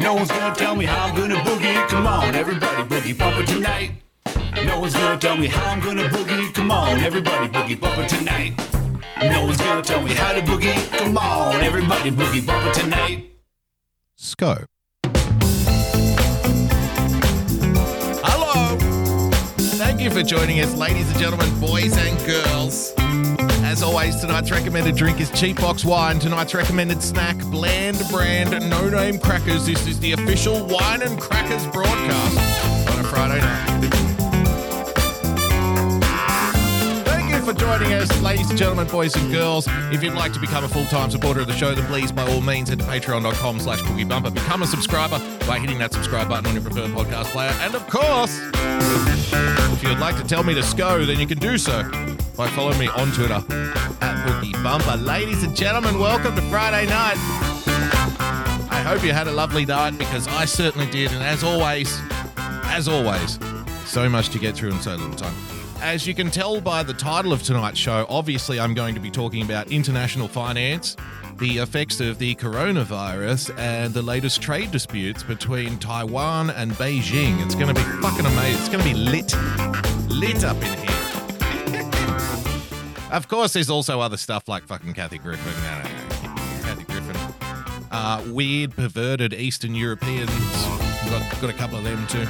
No one's gonna tell me how I'm gonna boogie. Come on, everybody, boogie bumper tonight. No one's gonna tell me how I'm gonna boogie. Come on, everybody, boogie bumper tonight. No one's gonna tell me how to boogie. Come on, everybody, boogie bumper tonight. Scope. Hello. Thank you for joining us, ladies and gentlemen, boys and girls. As always, tonight's recommended drink is Cheap Box Wine. Tonight's recommended snack, Bland Brand No Name Crackers. This is the official Wine and Crackers broadcast on a Friday night. Thank you for joining us, ladies and gentlemen, boys and girls. If you'd like to become a full-time supporter of the show, then please, by all means, head to patreon.com slash boogie bumper. Become a subscriber by hitting that subscribe button on your preferred podcast player. And of course, if you'd like to tell me to SCO, then you can do so by following me on Twitter at Boogie Bumper. Ladies and gentlemen, welcome to Friday night. I hope you had a lovely night because I certainly did. And as always, as always, so much to get through in so little time. As you can tell by the title of tonight's show, obviously I'm going to be talking about international finance, the effects of the coronavirus, and the latest trade disputes between Taiwan and Beijing. It's going to be fucking amazing. It's going to be lit, lit up in here. Of course, there's also other stuff like fucking Kathy Griffin. No, no, no. Kathy Griffin. Uh, weird, perverted Eastern Europeans. Got, got a couple of them too.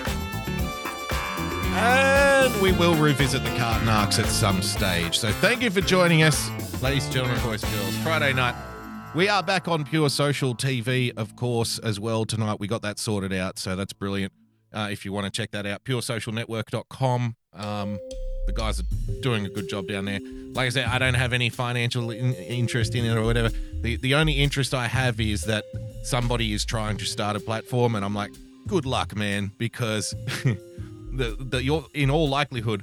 And we will revisit the carton arcs at some stage. So thank you for joining us, ladies and gentlemen, boys and girls. Friday night. We are back on Pure Social TV, of course, as well tonight. We got that sorted out, so that's brilliant. Uh, if you want to check that out, puresocialnetwork.com. Um, the guys are doing a good job down there. Like I said, I don't have any financial in- interest in it or whatever. The the only interest I have is that somebody is trying to start a platform, and I'm like, good luck, man, because the the you're in all likelihood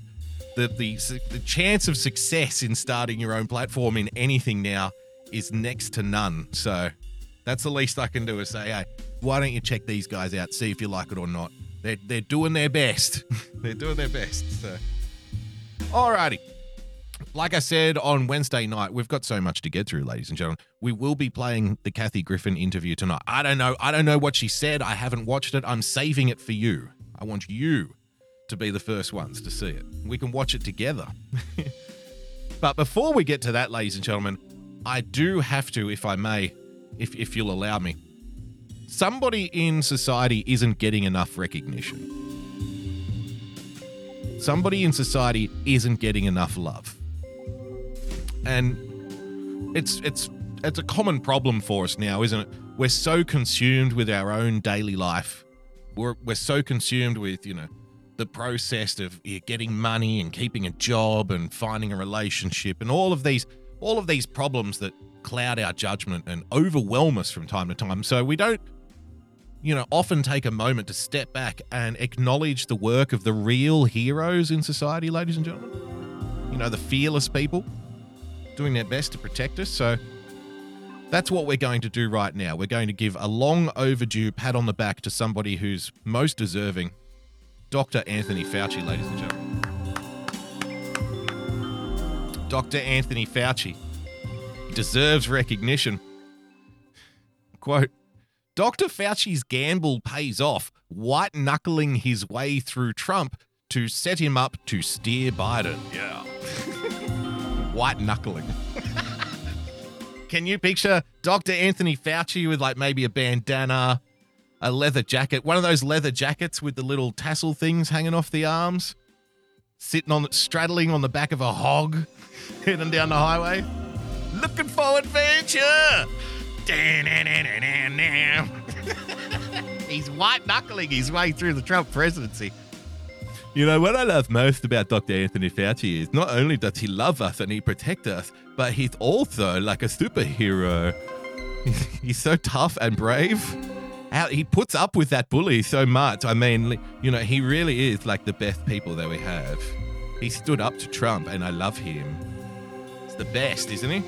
the, the the chance of success in starting your own platform in anything now is next to none. So that's the least I can do is say, hey, why don't you check these guys out, see if you like it or not. They're they're doing their best. they're doing their best. So alrighty. Like I said on Wednesday night, we've got so much to get through, ladies and gentlemen. We will be playing the Kathy Griffin interview tonight. I don't know. I don't know what she said. I haven't watched it. I'm saving it for you. I want you to be the first ones to see it. We can watch it together. but before we get to that, ladies and gentlemen, I do have to, if I may, if, if you'll allow me, somebody in society isn't getting enough recognition. Somebody in society isn't getting enough love. And it's it's it's a common problem for us now, isn't it? We're so consumed with our own daily life. We're we're so consumed with, you know, the process of getting money and keeping a job and finding a relationship and all of these all of these problems that cloud our judgment and overwhelm us from time to time. So we don't you know, often take a moment to step back and acknowledge the work of the real heroes in society, ladies and gentlemen. You know, the fearless people doing their best to protect us. So that's what we're going to do right now. We're going to give a long overdue pat on the back to somebody who's most deserving Dr. Anthony Fauci, ladies and gentlemen. Dr. Anthony Fauci deserves recognition. Quote Dr. Fauci's gamble pays off, white knuckling his way through Trump to set him up to steer Biden. Yeah. white knuckling. Can you picture Dr. Anthony Fauci with like maybe a bandana, a leather jacket, one of those leather jackets with the little tassel things hanging off the arms, sitting on, straddling on the back of a hog, heading down the highway? Looking for adventure! He's white knuckling his way through the Trump presidency. You know, what I love most about Dr. Anthony Fauci is not only does he love us and he protect us, but he's also like a superhero. He's so tough and brave. He puts up with that bully so much. I mean, you know, he really is like the best people that we have. He stood up to Trump and I love him. He's the best, isn't he?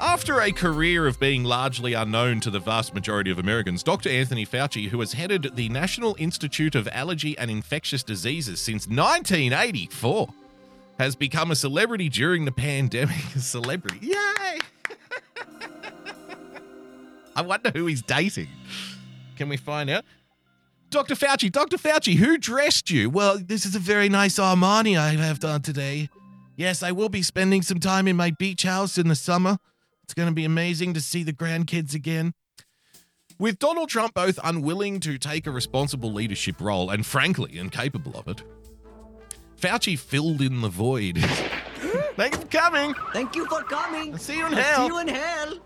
After a career of being largely unknown to the vast majority of Americans, Dr. Anthony Fauci, who has headed the National Institute of Allergy and Infectious Diseases since 1984, has become a celebrity during the pandemic. A celebrity. Yay! I wonder who he's dating. Can we find out? Dr. Fauci, Dr. Fauci, who dressed you? Well, this is a very nice Armani I have done today. Yes, I will be spending some time in my beach house in the summer. It's going to be amazing to see the grandkids again. With Donald Trump both unwilling to take a responsible leadership role and frankly incapable of it, Fauci filled in the void. Thank you for coming. Thank you for coming. I'll see you in I'll hell. See you in hell.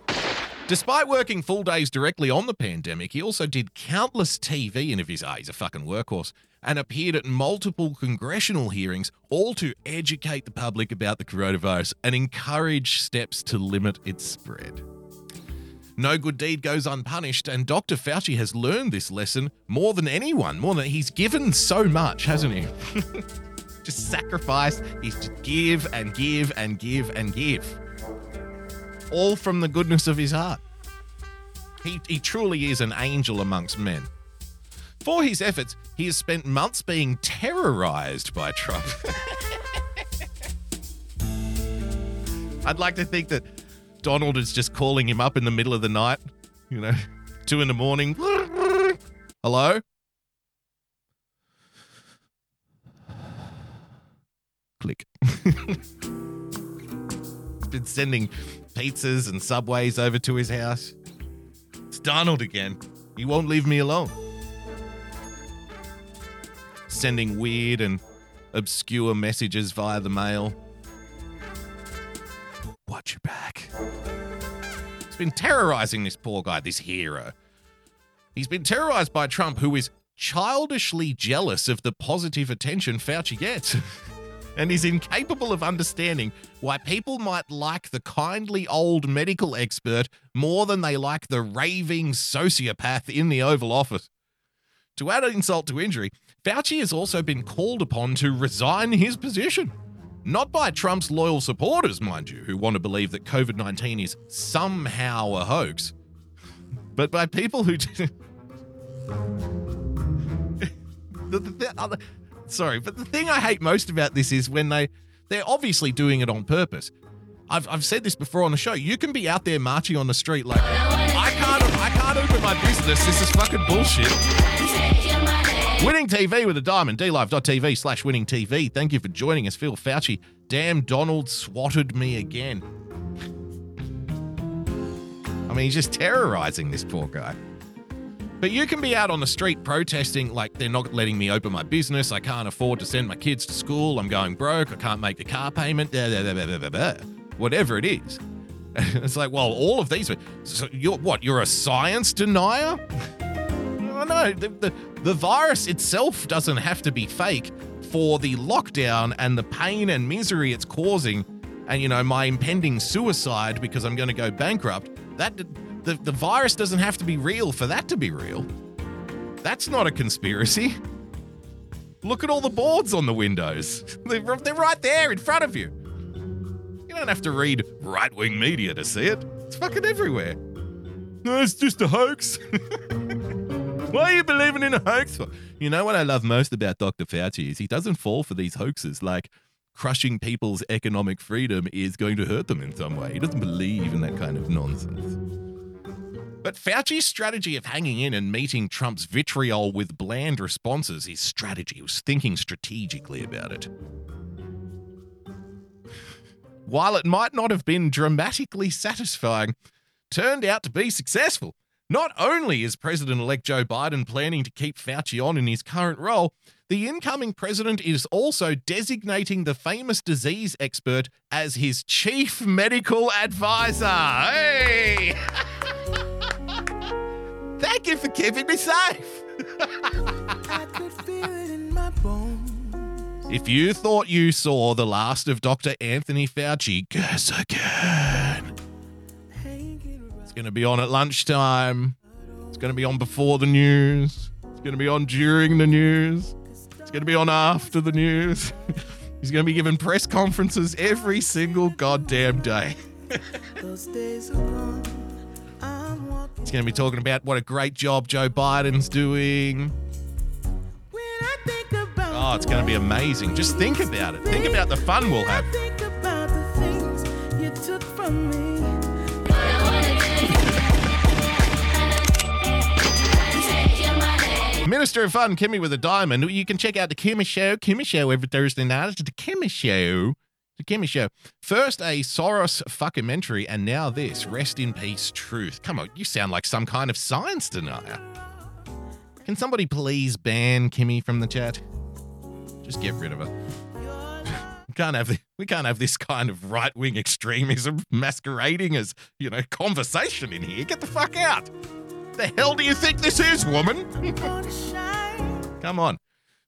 Despite working full days directly on the pandemic, he also did countless TV interviews. Ah, he's a fucking workhorse. And appeared at multiple congressional hearings, all to educate the public about the coronavirus and encourage steps to limit its spread. No good deed goes unpunished, and Dr. Fauci has learned this lesson more than anyone. More than he's given so much, hasn't he? just sacrifice. He's to give and give and give and give all from the goodness of his heart. He, he truly is an angel amongst men. For his efforts, he has spent months being terrorized by Trump. I'd like to think that Donald is just calling him up in the middle of the night, you know, two in the morning. Hello? Click. been sending pizzas and subways over to his house. It's Donald again. He won't leave me alone. Sending weird and obscure messages via the mail. Watch your back. He's been terrorizing this poor guy, this hero. He's been terrorized by Trump, who is childishly jealous of the positive attention Fauci gets. and is incapable of understanding why people might like the kindly old medical expert more than they like the raving sociopath in the Oval Office. To add insult to injury, Fauci has also been called upon to resign his position. Not by Trump's loyal supporters, mind you, who want to believe that COVID 19 is somehow a hoax, but by people who. the, the, the sorry, but the thing I hate most about this is when they they're obviously doing it on purpose. I've, I've said this before on the show. You can be out there marching on the street like I can't I can't open my business. This is fucking bullshit. Winning TV with a diamond. DLive.tv slash winning TV. Thank you for joining us, Phil Fauci. Damn, Donald swatted me again. I mean, he's just terrorizing this poor guy. But you can be out on the street protesting like they're not letting me open my business. I can't afford to send my kids to school. I'm going broke. I can't make the car payment. Blah, blah, blah. Whatever it is. it's like, well, all of these. So you're what? You're a science denier? oh, no. The, the, the virus itself doesn't have to be fake for the lockdown and the pain and misery it's causing, and you know my impending suicide because I'm going to go bankrupt. That the, the virus doesn't have to be real for that to be real. That's not a conspiracy. Look at all the boards on the windows. They're, they're right there in front of you. You don't have to read right wing media to see it, it's fucking everywhere. No, it's just a hoax. Why are you believing in a hoax? You know what I love most about Dr. Fauci is he doesn't fall for these hoaxes like crushing people's economic freedom is going to hurt them in some way. He doesn't believe in that kind of nonsense. But Fauci's strategy of hanging in and meeting Trump's vitriol with bland responses, his strategy was thinking strategically about it. While it might not have been dramatically satisfying, turned out to be successful. Not only is President elect Joe Biden planning to keep Fauci on in his current role, the incoming president is also designating the famous disease expert as his chief medical advisor. Hey! Thank you for keeping me safe. if you thought you saw the last of Dr. Anthony Fauci, guess again. It's going to be on at lunchtime. It's going to be on before the news. It's going to be on during the news. It's going to be on after the news. He's going to be giving press conferences every single goddamn day. It's going to be talking about what a great job Joe Biden's doing. Oh, it's going to be amazing. Just think about it. Think about the fun we'll have. Minister of Fun, Kimmy with a Diamond. You can check out the Kimmy Show, Kimmy Show every Thursday night. It's the Kimmy Show Kimmy Show. First a Soros fuckimentary, and now this. Rest in peace, truth. Come on, you sound like some kind of science denier. Can somebody please ban Kimmy from the chat? Just get rid of her. We can't have we can't have this kind of right wing extremism masquerading as you know conversation in here. Get the fuck out. The hell do you think this is, woman? Come on.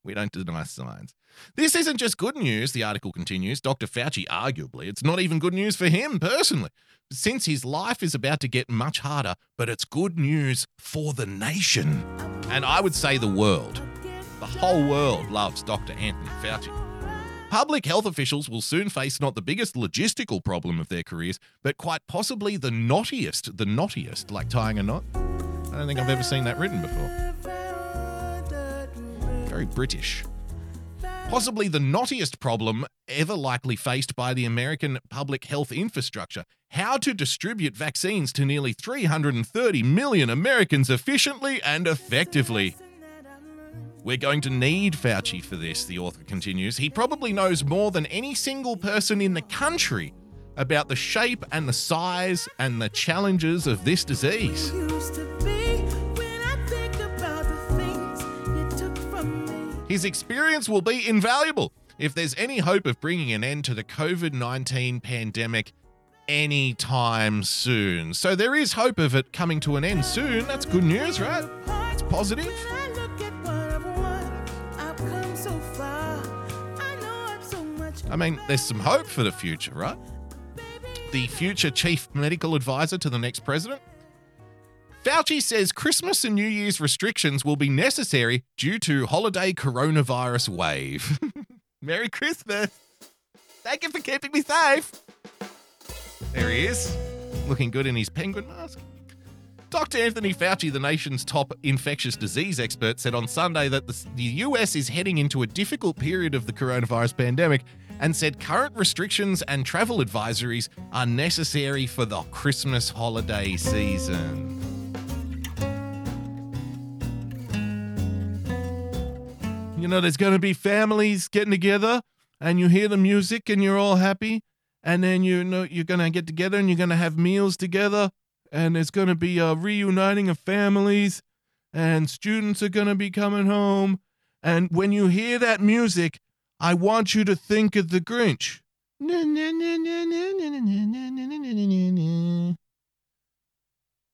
We don't deny science. This isn't just good news, the article continues. Dr. Fauci, arguably, it's not even good news for him personally, since his life is about to get much harder, but it's good news for the nation. And I would say the world. The whole world loves Dr. Anthony Fauci. Public health officials will soon face not the biggest logistical problem of their careers, but quite possibly the knottiest, the knottiest, like tying a knot. I don't think I've ever seen that written before. Very British. Possibly the knottiest problem ever likely faced by the American public health infrastructure how to distribute vaccines to nearly 330 million Americans efficiently and effectively. We're going to need Fauci for this, the author continues. He probably knows more than any single person in the country about the shape and the size and the challenges of this disease. His experience will be invaluable if there's any hope of bringing an end to the COVID 19 pandemic anytime soon. So there is hope of it coming to an end soon. That's good news, right? It's positive. I mean, there's some hope for the future, right? The future chief medical advisor to the next president. Fauci says Christmas and New Year's restrictions will be necessary due to holiday coronavirus wave. Merry Christmas. Thank you for keeping me safe. There he is, looking good in his penguin mask. Dr. Anthony Fauci, the nation's top infectious disease expert, said on Sunday that the, the US is heading into a difficult period of the coronavirus pandemic and said current restrictions and travel advisories are necessary for the Christmas holiday season. You know, there's going to be families getting together and you hear the music and you're all happy. And then you know you're going to get together and you're going to have meals together. And there's going to be a reuniting of families and students are going to be coming home. And when you hear that music, I want you to think of the Grinch.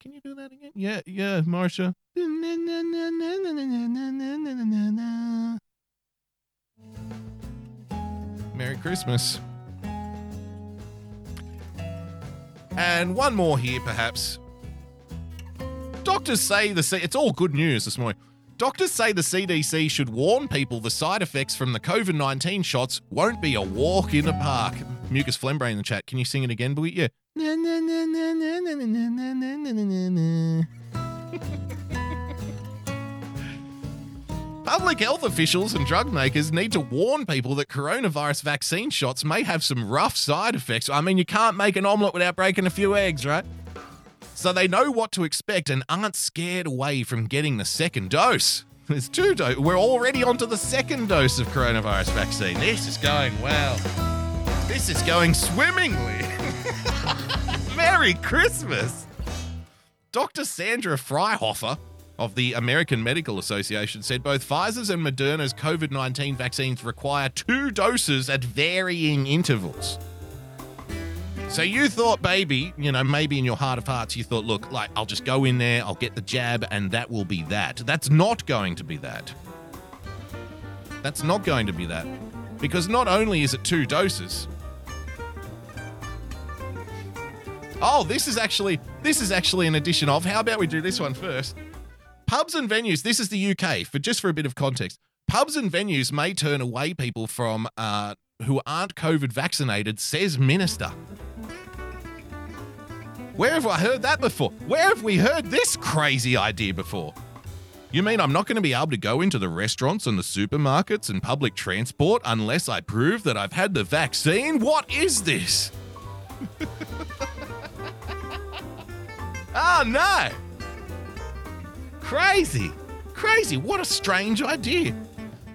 Can you do that again? Yeah, yeah, Marsha. Merry Christmas. And one more here, perhaps. Doctors say the C- it's all good news this morning. Doctors say the CDC should warn people the side effects from the COVID 19 shots won't be a walk in the park. Mucus Flembre in the chat. Can you sing it again, Boogie? Yeah. Public health officials and drug makers need to warn people that coronavirus vaccine shots may have some rough side effects. I mean, you can't make an omelette without breaking a few eggs, right? So they know what to expect and aren't scared away from getting the second dose. There's two doses. We're already onto the second dose of coronavirus vaccine. This is going well. This is going swimmingly. Merry Christmas. Dr. Sandra Fryhofer of the American Medical Association said both Pfizer's and Moderna's COVID 19 vaccines require two doses at varying intervals. So you thought, baby, you know, maybe in your heart of hearts, you thought, look, like, I'll just go in there, I'll get the jab, and that will be that. That's not going to be that. That's not going to be that. Because not only is it two doses, Oh, this is actually this is actually an edition of. How about we do this one first? Pubs and venues. This is the UK. For just for a bit of context, pubs and venues may turn away people from uh, who aren't COVID vaccinated, says minister. Where have I heard that before? Where have we heard this crazy idea before? You mean I'm not going to be able to go into the restaurants and the supermarkets and public transport unless I prove that I've had the vaccine? What is this? oh no! Crazy! Crazy. What a strange idea.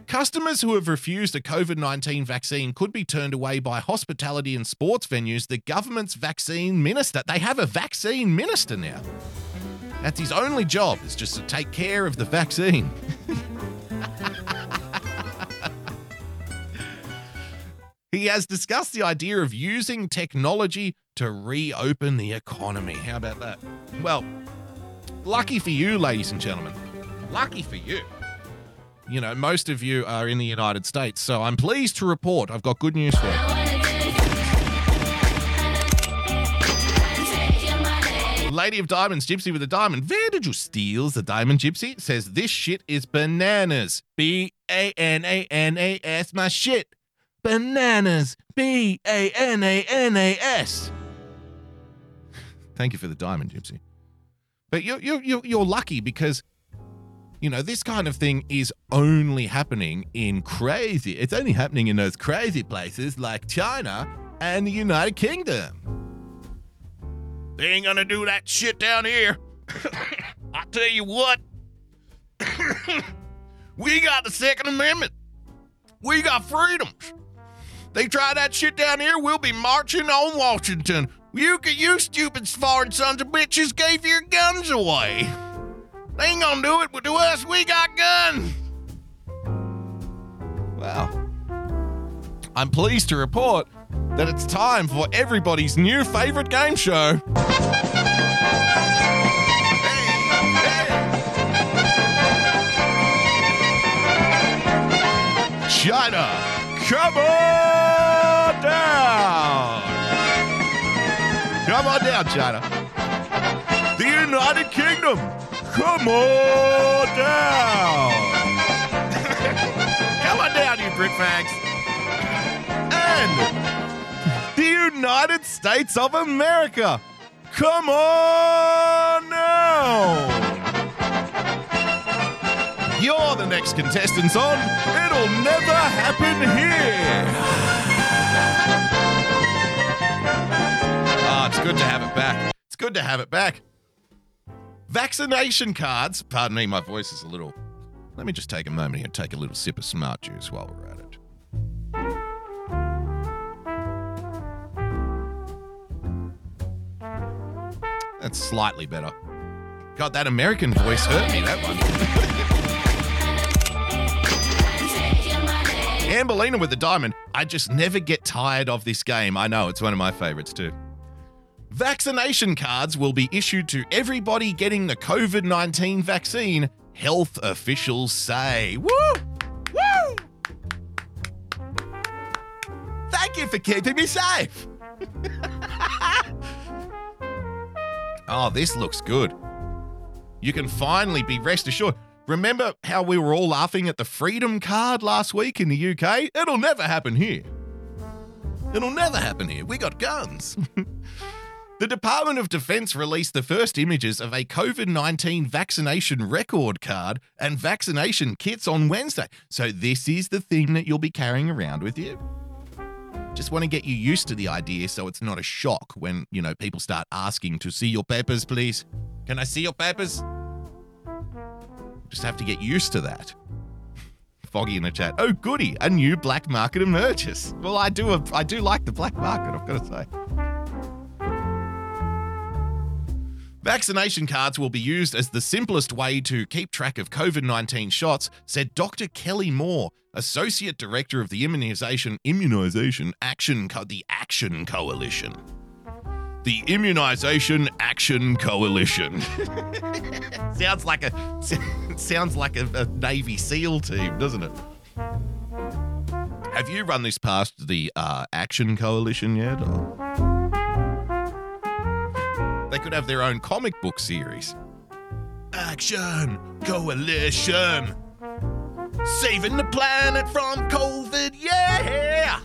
Customers who have refused a COVID 19 vaccine could be turned away by hospitality and sports venues. The government's vaccine minister, they have a vaccine minister now. That's his only job, is just to take care of the vaccine. he has discussed the idea of using technology to reopen the economy. How about that? Well, lucky for you, ladies and gentlemen. Lucky for you you know, most of you are in the United States. So I'm pleased to report I've got good news for you. Lady of Diamonds, Gypsy with a diamond. Where did you steal the diamond, Gypsy? Says this shit is bananas. B A N A N A S, my shit. Bananas. B A N A N A S. Thank you for the diamond, Gypsy. But you're, you're, you're lucky because you know, this kind of thing is only happening in crazy, it's only happening in those crazy places like China and the United Kingdom. They ain't gonna do that shit down here. I tell you what, we got the Second Amendment, we got freedoms. They try that shit down here, we'll be marching on Washington. You, you stupid foreign sons of bitches gave your guns away. They ain't gonna do it, to us, we got guns. Well, I'm pleased to report that it's time for everybody's new favorite game show. China, come on Come on down, China. The United Kingdom Come on down. Come on down, you brickbags. And the United States of America. Come on now. You're the next contestants on It'll Never Happen Here. It's good to have it back. It's good to have it back. Vaccination cards. Pardon me, my voice is a little. Let me just take a moment here and take a little sip of smart juice while we're at it. That's slightly better. God, that American voice hurt me, that one. Ambelina with the diamond. I just never get tired of this game. I know, it's one of my favorites too. Vaccination cards will be issued to everybody getting the COVID 19 vaccine, health officials say. Woo! Woo! Thank you for keeping me safe. oh, this looks good. You can finally be rest assured. Remember how we were all laughing at the Freedom Card last week in the UK? It'll never happen here. It'll never happen here. We got guns. The Department of Defense released the first images of a COVID 19 vaccination record card and vaccination kits on Wednesday. So, this is the thing that you'll be carrying around with you. Just want to get you used to the idea so it's not a shock when, you know, people start asking to see your papers, please. Can I see your papers? Just have to get used to that. Foggy in the chat. Oh, goody, a new black market emerges. Well, I do, I do like the black market, I've got to say. Vaccination cards will be used as the simplest way to keep track of COVID 19 shots, said Dr. Kelly Moore, Associate Director of the Immunization Immunization Action Co- the Action Coalition. The Immunization Action Coalition. sounds like a sounds like a, a Navy SEAL team, doesn't it? Have you run this past the uh, Action Coalition yet? Or? They could have their own comic book series. Action Coalition! Saving the planet from COVID, yeah!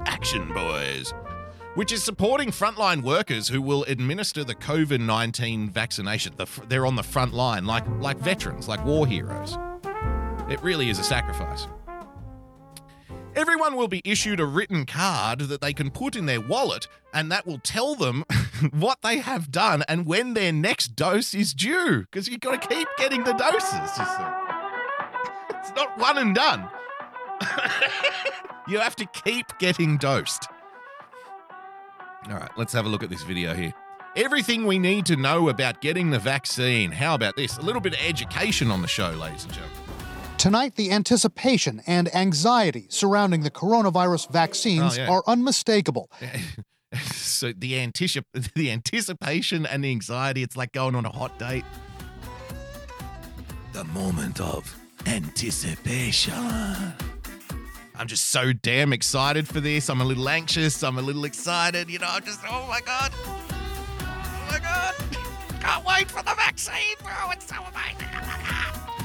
Action Boys, which is supporting frontline workers who will administer the COVID 19 vaccination. they're on the front line, like, like veterans, like war heroes. It really is a sacrifice. Everyone will be issued a written card that they can put in their wallet, and that will tell them what they have done and when their next dose is due. Because you've got to keep getting the doses. It's not one and done. you have to keep getting dosed. All right, let's have a look at this video here. Everything we need to know about getting the vaccine. How about this? A little bit of education on the show, ladies and gentlemen. Tonight, the anticipation and anxiety surrounding the coronavirus vaccines Oh, yeah. are unmistakable. so the anticip- the anticipation and the anxiety, it's like going on a hot date. The moment of anticipation. I'm just so damn excited for this. I'm a little anxious. I'm a little excited. You know, I'm just, oh my God. Oh my God. Can't wait for the vaccine, bro. It's so amazing.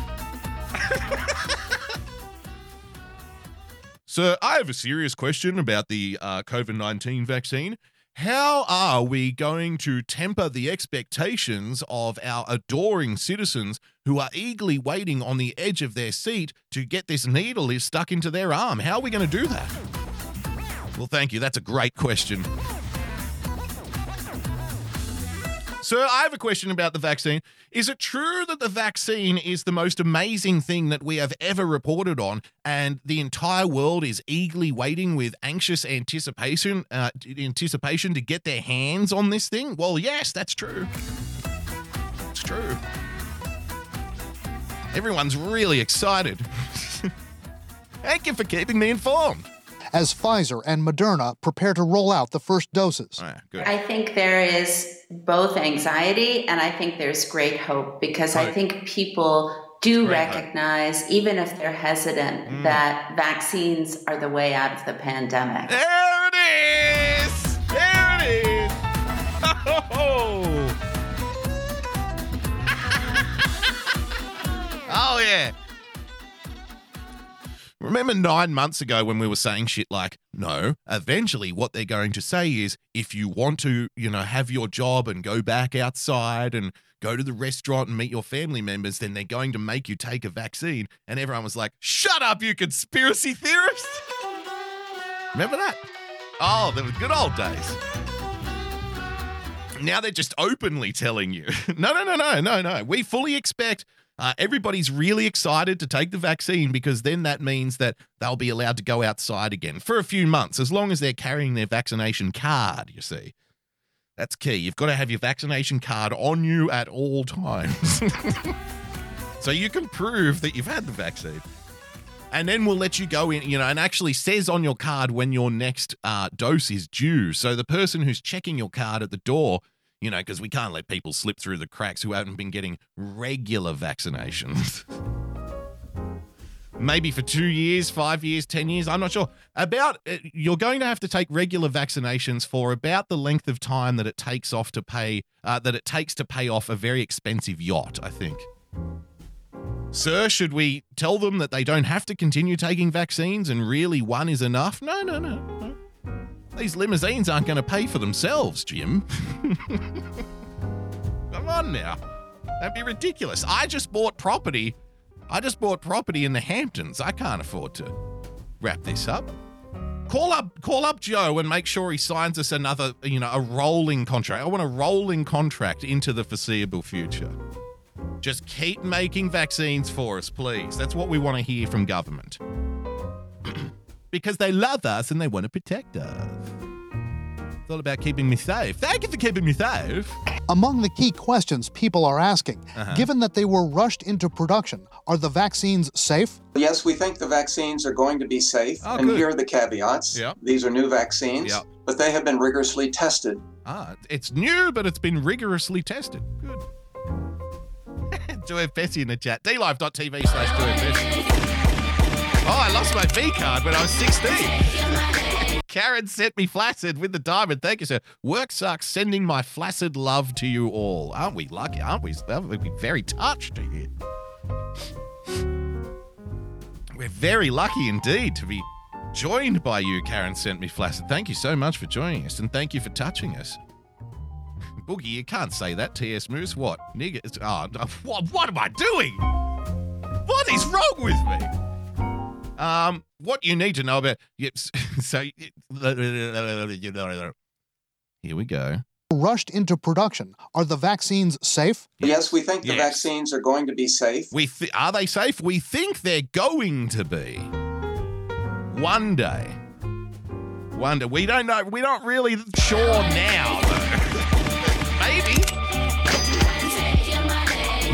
So, I have a serious question about the uh, COVID 19 vaccine. How are we going to temper the expectations of our adoring citizens who are eagerly waiting on the edge of their seat to get this needle is stuck into their arm? How are we going to do that? Well, thank you. That's a great question. So, I have a question about the vaccine. Is it true that the vaccine is the most amazing thing that we have ever reported on, and the entire world is eagerly waiting with anxious anticipation, uh, anticipation to get their hands on this thing? Well, yes, that's true. It's true. Everyone's really excited. Thank you for keeping me informed. As Pfizer and Moderna prepare to roll out the first doses. All right, good. I think there is both anxiety and I think there's great hope because I think people do Great hope. recognize, even if they're hesitant, Mm. that vaccines are the way out of the pandemic. There it is! There it is! Oh, oh yeah. Remember nine months ago when we were saying shit like, no, eventually what they're going to say is if you want to, you know, have your job and go back outside and go to the restaurant and meet your family members, then they're going to make you take a vaccine. And everyone was like, shut up, you conspiracy theorist! Remember that? Oh, they were good old days. Now they're just openly telling you. no, no, no, no, no, no. We fully expect uh, everybody's really excited to take the vaccine because then that means that they'll be allowed to go outside again for a few months, as long as they're carrying their vaccination card, you see. That's key. You've got to have your vaccination card on you at all times. so you can prove that you've had the vaccine and then we'll let you go in, you know, and actually says on your card when your next uh, dose is due. So the person who's checking your card at the door, you know, because we can't let people slip through the cracks who haven't been getting regular vaccinations. Maybe for two years, five years, 10 years, I'm not sure. About, uh, you're going to have to take regular vaccinations for about the length of time that it takes off to pay, uh, that it takes to pay off a very expensive yacht, I think. Sir, should we tell them that they don't have to continue taking vaccines and really one is enough? No, no, no. no. These limousines aren't going to pay for themselves, Jim. Come on now. That'd be ridiculous. I just bought property. I just bought property in the Hamptons. I can't afford to wrap this up. Call up call up Joe and make sure he signs us another, you know, a rolling contract. I want a rolling contract into the foreseeable future. Just keep making vaccines for us, please. That's what we want to hear from government. because they love us and they want to protect us. It's all about keeping me safe. Thank you for keeping me safe. Among the key questions people are asking, Uh-huh. given that they were rushed into production, are the vaccines safe? Yes, we think the vaccines are going to be safe. Oh, and good. here are the caveats. Yep. These are new vaccines, Yep. but they have been rigorously tested. Ah, it's new, but it's been rigorously tested. Good. Do Bessie in the chat. dlive.tv slash doFessie. Oh, I lost my V card when I was 16. Karen sent me flaccid with the diamond. Thank you, sir. Work sucks. Sending my flaccid love to you all. Aren't we lucky? Aren't we? Would be very touched to hear. We're very lucky indeed to be joined by you, Karen sent me flaccid. Thank you so much for joining us, and thank you for touching us. Boogie, you can't say that, TS Moose. What? Nigga, oh, what, what am I doing? What is wrong with me? Um, what you need to know about yes, so here we go. rushed into production. Are the vaccines safe? Yes, we think the vaccines are going to be safe. We th- are they safe? We think they're going to be. One day. One day. We don't know. We're not really sure now. Maybe.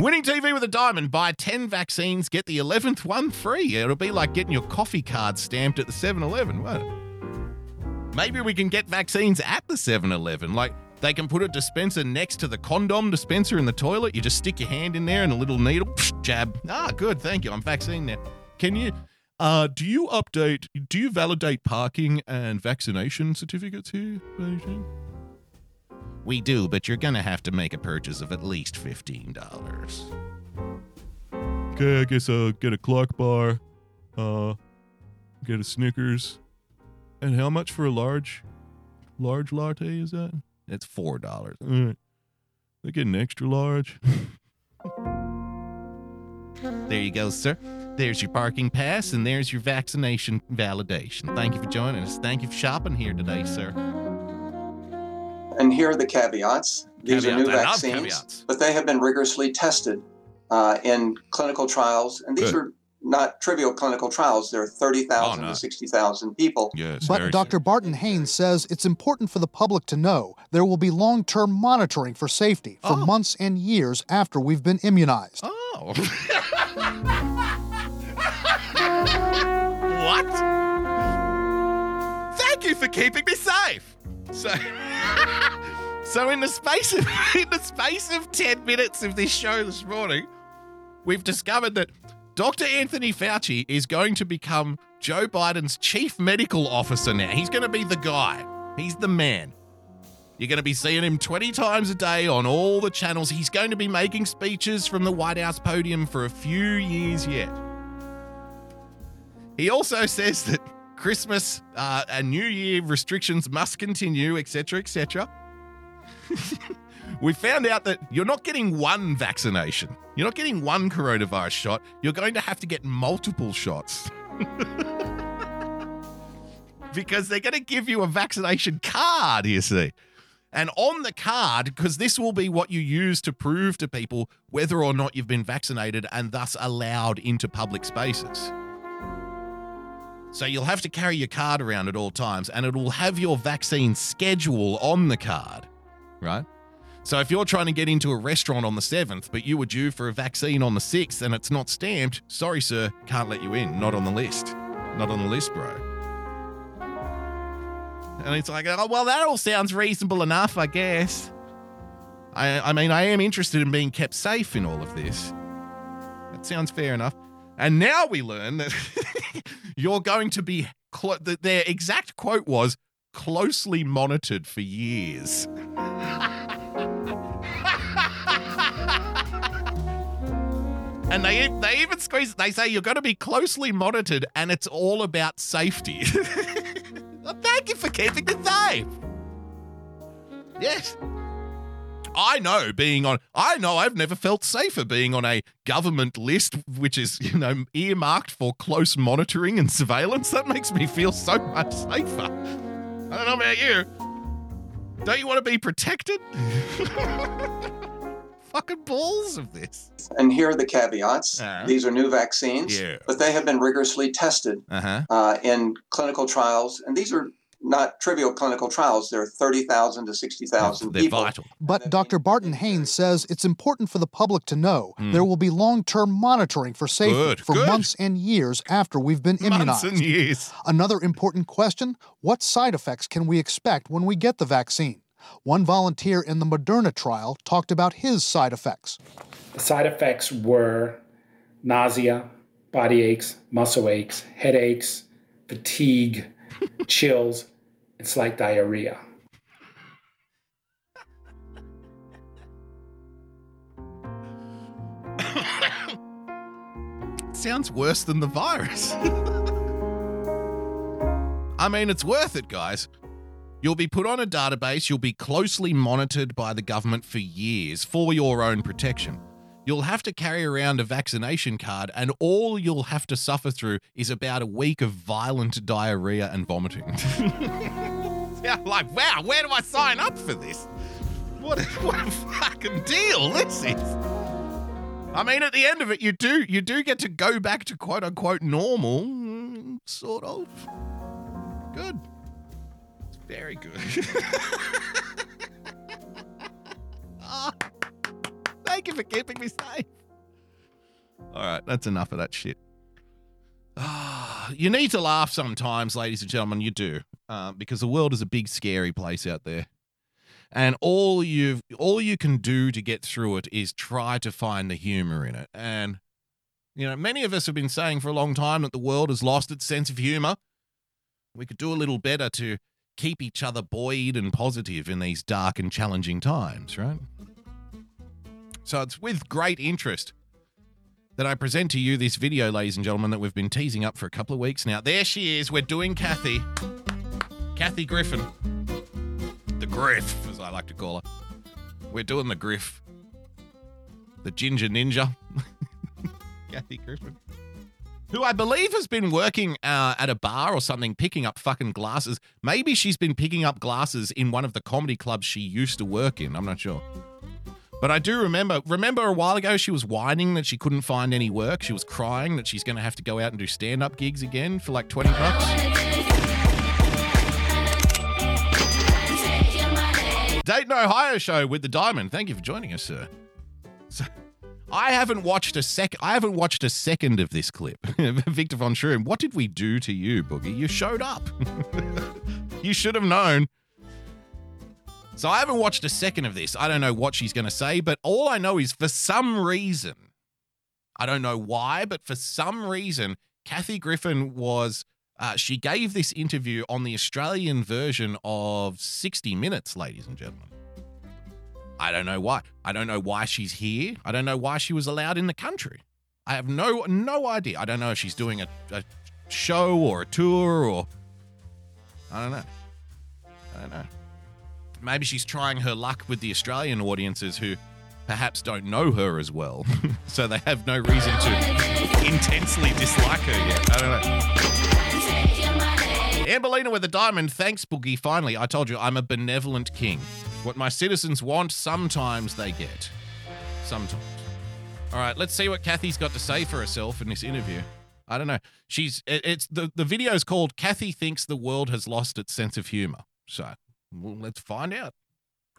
Winning TV with a diamond. Buy 10 vaccines, get the 11th one free. It'll be like getting your coffee card stamped at the 7 Eleven, won't it? Maybe we can get vaccines at the 7 Eleven. Like, they can put a dispenser next to the condom dispenser in the toilet. You just stick your hand in there and a little needle, jab. Ah, good. Thank you. I'm vaccinated now. Can you. Uh, do you update, do you validate parking and vaccination certificates here? By any chance? We do, but you're gonna have to make a purchase of at least fifteen dollars. Okay, I guess I'll get a clock bar, uh, get a Snickers, and how much for a large, large latte is that? It's four dollars. All right, I get an extra large. there you go, sir. There's your parking pass, and there's your vaccination validation. Thank you for joining us. Thank you for shopping here today, sir. And here are the caveats. These are new I vaccines, but they have been rigorously tested uh, in clinical trials. And these Good. are not trivial clinical trials. There are 30,000 Oh, no. to 60,000 people. Yes, But Dr. Barton Haynes says it's important for the public to know there will be long term monitoring for safety for Oh. months and years after we've been immunized. Oh. what? Thank you for keeping me safe. So, so in the space of in the space of ten minutes of this show this morning, we've discovered that Dr. Anthony Fauci is going to become Joe Biden's chief medical officer now. He's going to be the guy. He's the man. You're going to be seeing him 20 times a day on all the channels. He's going to be making speeches from the White House podium for a few years yet. He also says that Christmas uh, and New Year restrictions must continue, etc., etc. we found out that you're not getting one vaccination. You're not getting one coronavirus shot. You're going to have to get multiple shots. because they're going to give you a vaccination card, you see. And on the card, because this will be what you use to prove to people whether or not you've been vaccinated and thus allowed into public spaces. So you'll have to carry your card around at all times and it will have your vaccine schedule on the card, right? So if you're trying to get into a restaurant on the 7th, but you were due for a vaccine on the 6th and it's not stamped, sorry, sir, can't let you in. Not on the list. Not on the list, bro. And it's like, oh, well, that all sounds reasonable enough, I guess. I, I mean, I am interested in being kept safe in all of this. That sounds fair enough. And now we learn that you're going to be, that their exact quote was, closely monitored for years. And they they even squeeze. They say you're going to be closely monitored, and it's all about safety. Well, Thank you for keeping it safe. Yes. I know being on, I know I've never felt safer being on a government list, which is, you know, earmarked for close monitoring and surveillance. That makes me feel so much safer. I don't know about you. Don't you want to be protected? Fucking balls of this. And here are the caveats. Uh-huh. These are new vaccines, Yeah. but they have been rigorously tested Uh huh. uh, in clinical trials. And these are not trivial clinical trials. There are 30,000 to 60,000 They're people. vital. But Dr. Barton Haynes says it's important for the public to know hmm. there will be long term monitoring for safety. Good, for good. months and years after we've been immunized. Months immunized. and years. Another important question what side effects can we expect when we get the vaccine? One volunteer in the Moderna trial talked about his side effects. The side effects were nausea, body aches, muscle aches, headaches, fatigue, chills, and like diarrhea. sounds worse than the virus. I mean, it's worth it, guys. You'll be put on a database, you'll be closely monitored by the government for years for your own protection. You'll have to carry around a vaccination card, and all you'll have to suffer through is about a week of violent diarrhea and vomiting. yeah, like, wow, where do I sign up for this? What a, what a fucking deal this is. I mean, at the end of it, you do you do get to go back to quote unquote normal, mm, sort of. Good. It's very good. Ah, thank you for keeping me safe. All right, that's enough of that shit. You need to laugh sometimes, ladies and gentlemen. You do, uh, because the world is a big, scary place out there, and all you all you can do to get through it is try to find the humor in it. And you know, many of us have been saying for a long time that the world has lost its sense of humor. We could do a little better to keep each other buoyed and positive in these dark and challenging times, right? So it's with great interest that I present to you this video, ladies and gentlemen, that we've been teasing up for a couple of weeks now. There she is. We're doing Kathy. Kathy Griffin. The Griff, as I like to call her. We're doing the Griff. The Ginger Ninja. Kathy Griffin. Who I believe has been working uh, at a bar or something, picking up fucking glasses. Maybe she's been picking up glasses in one of the comedy clubs she used to work in. I'm not sure. But I do remember, remember a while ago, she was whining that she couldn't find any work. She was crying that she's going to have to go out and do stand up gigs again for like 20 bucks. Dayton, Ohio show with the Diamond. Thank you for joining us, sir. So, I haven't watched a sec. I haven't watched a second of this clip. Victor von Schroom, what did we do to you, Boogie? You showed up. you should have known. So I haven't watched a second of this. I don't know what she's going to say, but all I know is for some reason, I don't know why, but for some reason, Kathy Griffin was. Uh, she gave this interview on the Australian version of 60 Minutes, ladies and gentlemen. I don't know why. I don't know why she's here. I don't know why she was allowed in the country. I have no no idea. I don't know if she's doing a, a show or a tour or I don't know. I don't know. Maybe she's trying her luck with the Australian audiences who perhaps don't know her as well, so they have no reason to intensely dislike her yet. I don't know. Amberlina with a diamond. Thanks, Boogie. Finally, I told you I'm a benevolent king. What my citizens want, sometimes they get. Sometimes. All right, let's see what Kathy's got to say for herself in this interview. I don't know. She's it- it's the the video's called Kathy thinks the world has lost its sense of humor. So, well, let's find out.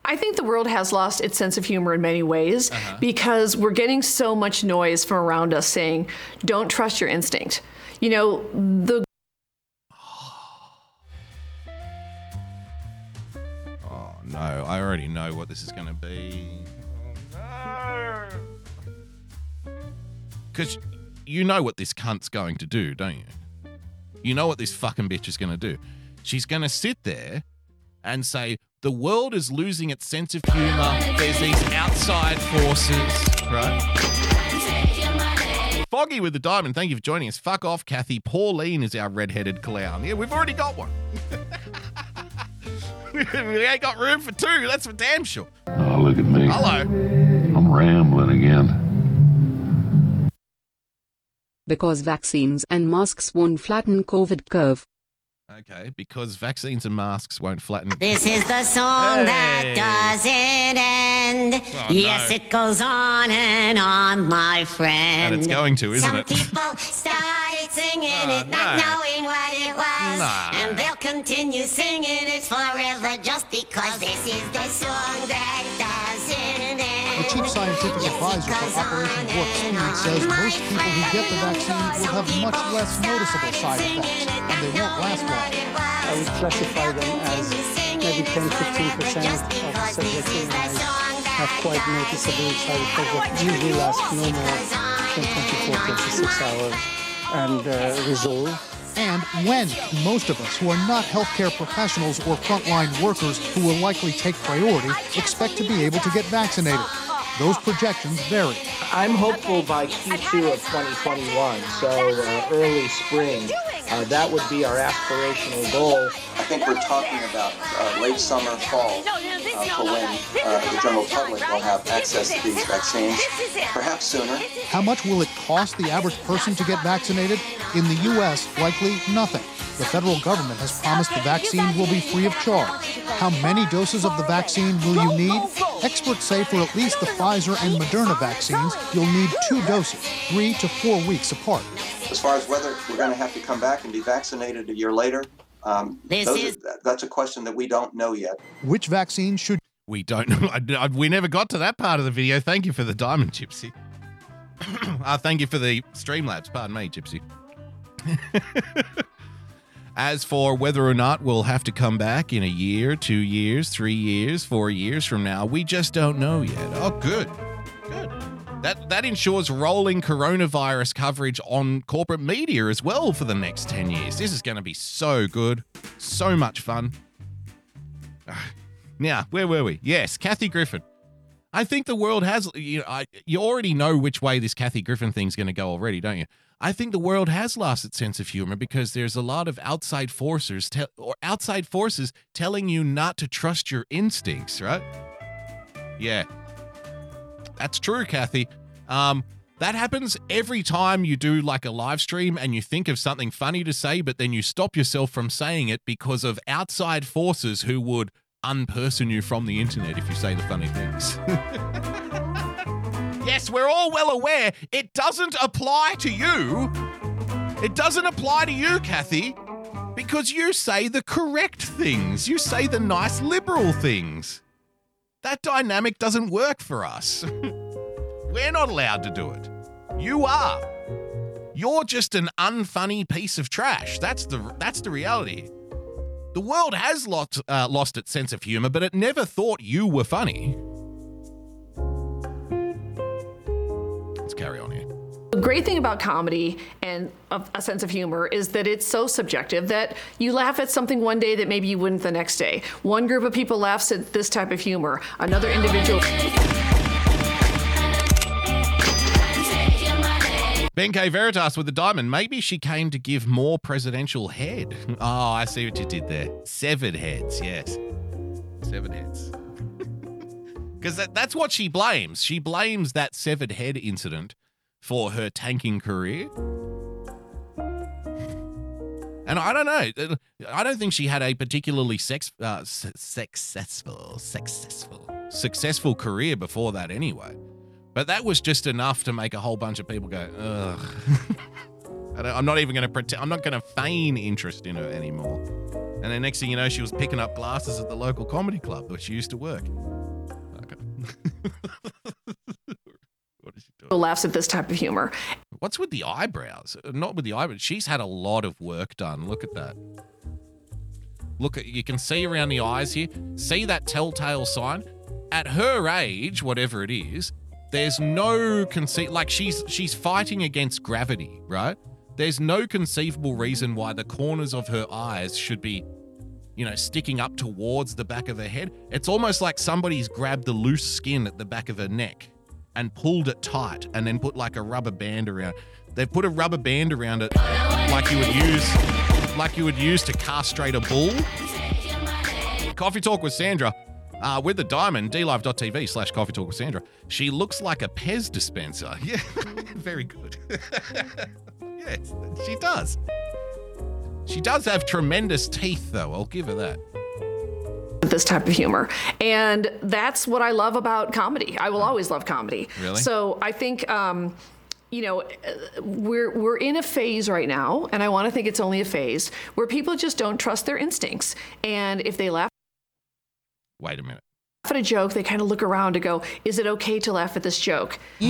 I think the world has lost its sense of humor in many ways Uh-huh. because we're getting so much noise from around us saying, don't trust your instinct. You know, the Oh no, I already know what this is going to be. Because you know what this cunt's going to do, don't you? You know what this fucking bitch is going to do. She's going to sit there and say, the world is losing its sense of humor. There's these outside forces, right? Foggy with the diamond, thank you for joining us. Fuck off, Kathy. Pauline is our red-headed clown. Yeah, we've already got one. we ain't got room for two. That's for damn sure. Oh, look at me. Hello. I'm rambling again. Because vaccines and masks won't flatten COVID curve. Okay, because vaccines and masks won't flatten. This is the song Hey. that doesn't end. Oh, yes, no. it goes on and on, my friend. And it's going to, isn't Some it? Some people started singing Oh, it, not no. knowing what it was. No. And they'll continue singing it forever just because this is the song that end. The chief scientific advisor for Operation Warp Speed says most people who get the vaccine will have much less noticeable side effects, and they won't last long. I would classify them as maybe 10 15% of subjects have quite noticeable side effects that usually last no more than 24 36 hours and uh, resolve. And when most of us who are not healthcare professionals or frontline workers who will likely take priority expect to be able to get vaccinated? Those projections vary. I'm hopeful by Q2 of 2021, so uh, early spring. Uh, that would be our aspirational goal. I think we're talking about uh, late summer, fall, uh, for when uh, the general public will have access to these vaccines, perhaps sooner. How much will it cost the average person to get vaccinated? In the U.S., likely nothing. The federal government has promised the vaccine will be free of charge. How many doses of the vaccine will you need? Experts say for at least the Pfizer and Moderna vaccines, you'll need two doses, three to four weeks apart. As far as whether we're going to have to come back and be vaccinated a year later, um, This those is- are, that's a question that we don't know yet. Which vaccine should We don't know. I- I- We never got to that part of the video. Thank you for the diamond, Gypsy. uh, thank you for the Streamlabs. Pardon me, Gypsy. As for whether or not we'll have to come back in a year, two years, three years, four years from now, we just don't know yet. Oh, good. Good. That, that ensures rolling coronavirus coverage on corporate media as well for the next 10 years. This is going to be so good. So much fun. Now, where were we? Yes, Kathy Griffin. I think the world has you know, I, you already know which way this Kathy Griffin thing's going to go already, don't you? I think the world has lost its sense of humor because there's a lot of outside forces te- or outside forces telling you not to trust your instincts, right? Yeah. That's true, Kathy. Um that happens every time you do like a live stream and you think of something funny to say, but then you stop yourself from saying it because of outside forces who would unperson you from the internet if you say the funny things. yes, we're all well aware it doesn't apply to you. It doesn't apply to you, Kathy, because you say the correct things. You say the nice liberal things. That dynamic doesn't work for us. We're not allowed to do it. You are. You're just an unfunny piece of trash. That's the that's the reality. The world has lost uh, lost its sense of humor, but it never thought you were funny. The great thing about comedy and a, sense of humor is that it's so subjective that you laugh at something one day that maybe you wouldn't the next day. One group of people laughs at this type of humor, another individual. Ben K. Veritas with the diamond. Maybe she came to give more presidential head. Oh, I see what you did there. Severed heads, yes. Severed heads. Because that, that's what she blames. She blames that severed head incident for her tanking career. And I don't know. I don't think she had a particularly sex, uh, su- successful, successful, successful career before that anyway. But that was just enough to make a whole bunch of people go, ugh. I I'm not even going to pretend, I'm not going to feign interest in her anymore. And then next thing you know, she was picking up glasses at the local comedy club where she used to work. Okay. doing? laughs at this type of humor. What's with the eyebrows? Not with the eyebrows. She's had a lot of work done. Look at that. Look at you can see around the eyes here. See that telltale sign? At her age, whatever it is, there's no conceit like she's she's fighting against gravity, right? There's no conceivable reason why the corners of her eyes should be you know, sticking up towards the back of her head. It's almost like somebody's grabbed the loose skin at the back of her neck and pulled it tight and then put like a rubber band around. They've put a rubber band around it like you would use like you would use to castrate a bull. Coffee Talk with Sandra. Uh, with the diamond, dlive.tv slash coffee talk with Sandra. She looks like a Pez dispenser. Yeah, very good. yes, she does. She does have tremendous teeth, though. I'll give her that. This type of humor. And that's what I love about comedy. I will always love comedy. Really? So I think um, you know, we're we're in a phase right now, and I want to think it's only a phase where people just don't trust their instincts. And if they laugh Wait a minute. at a joke, they kind of look around to go, "Is it okay to laugh at this joke?"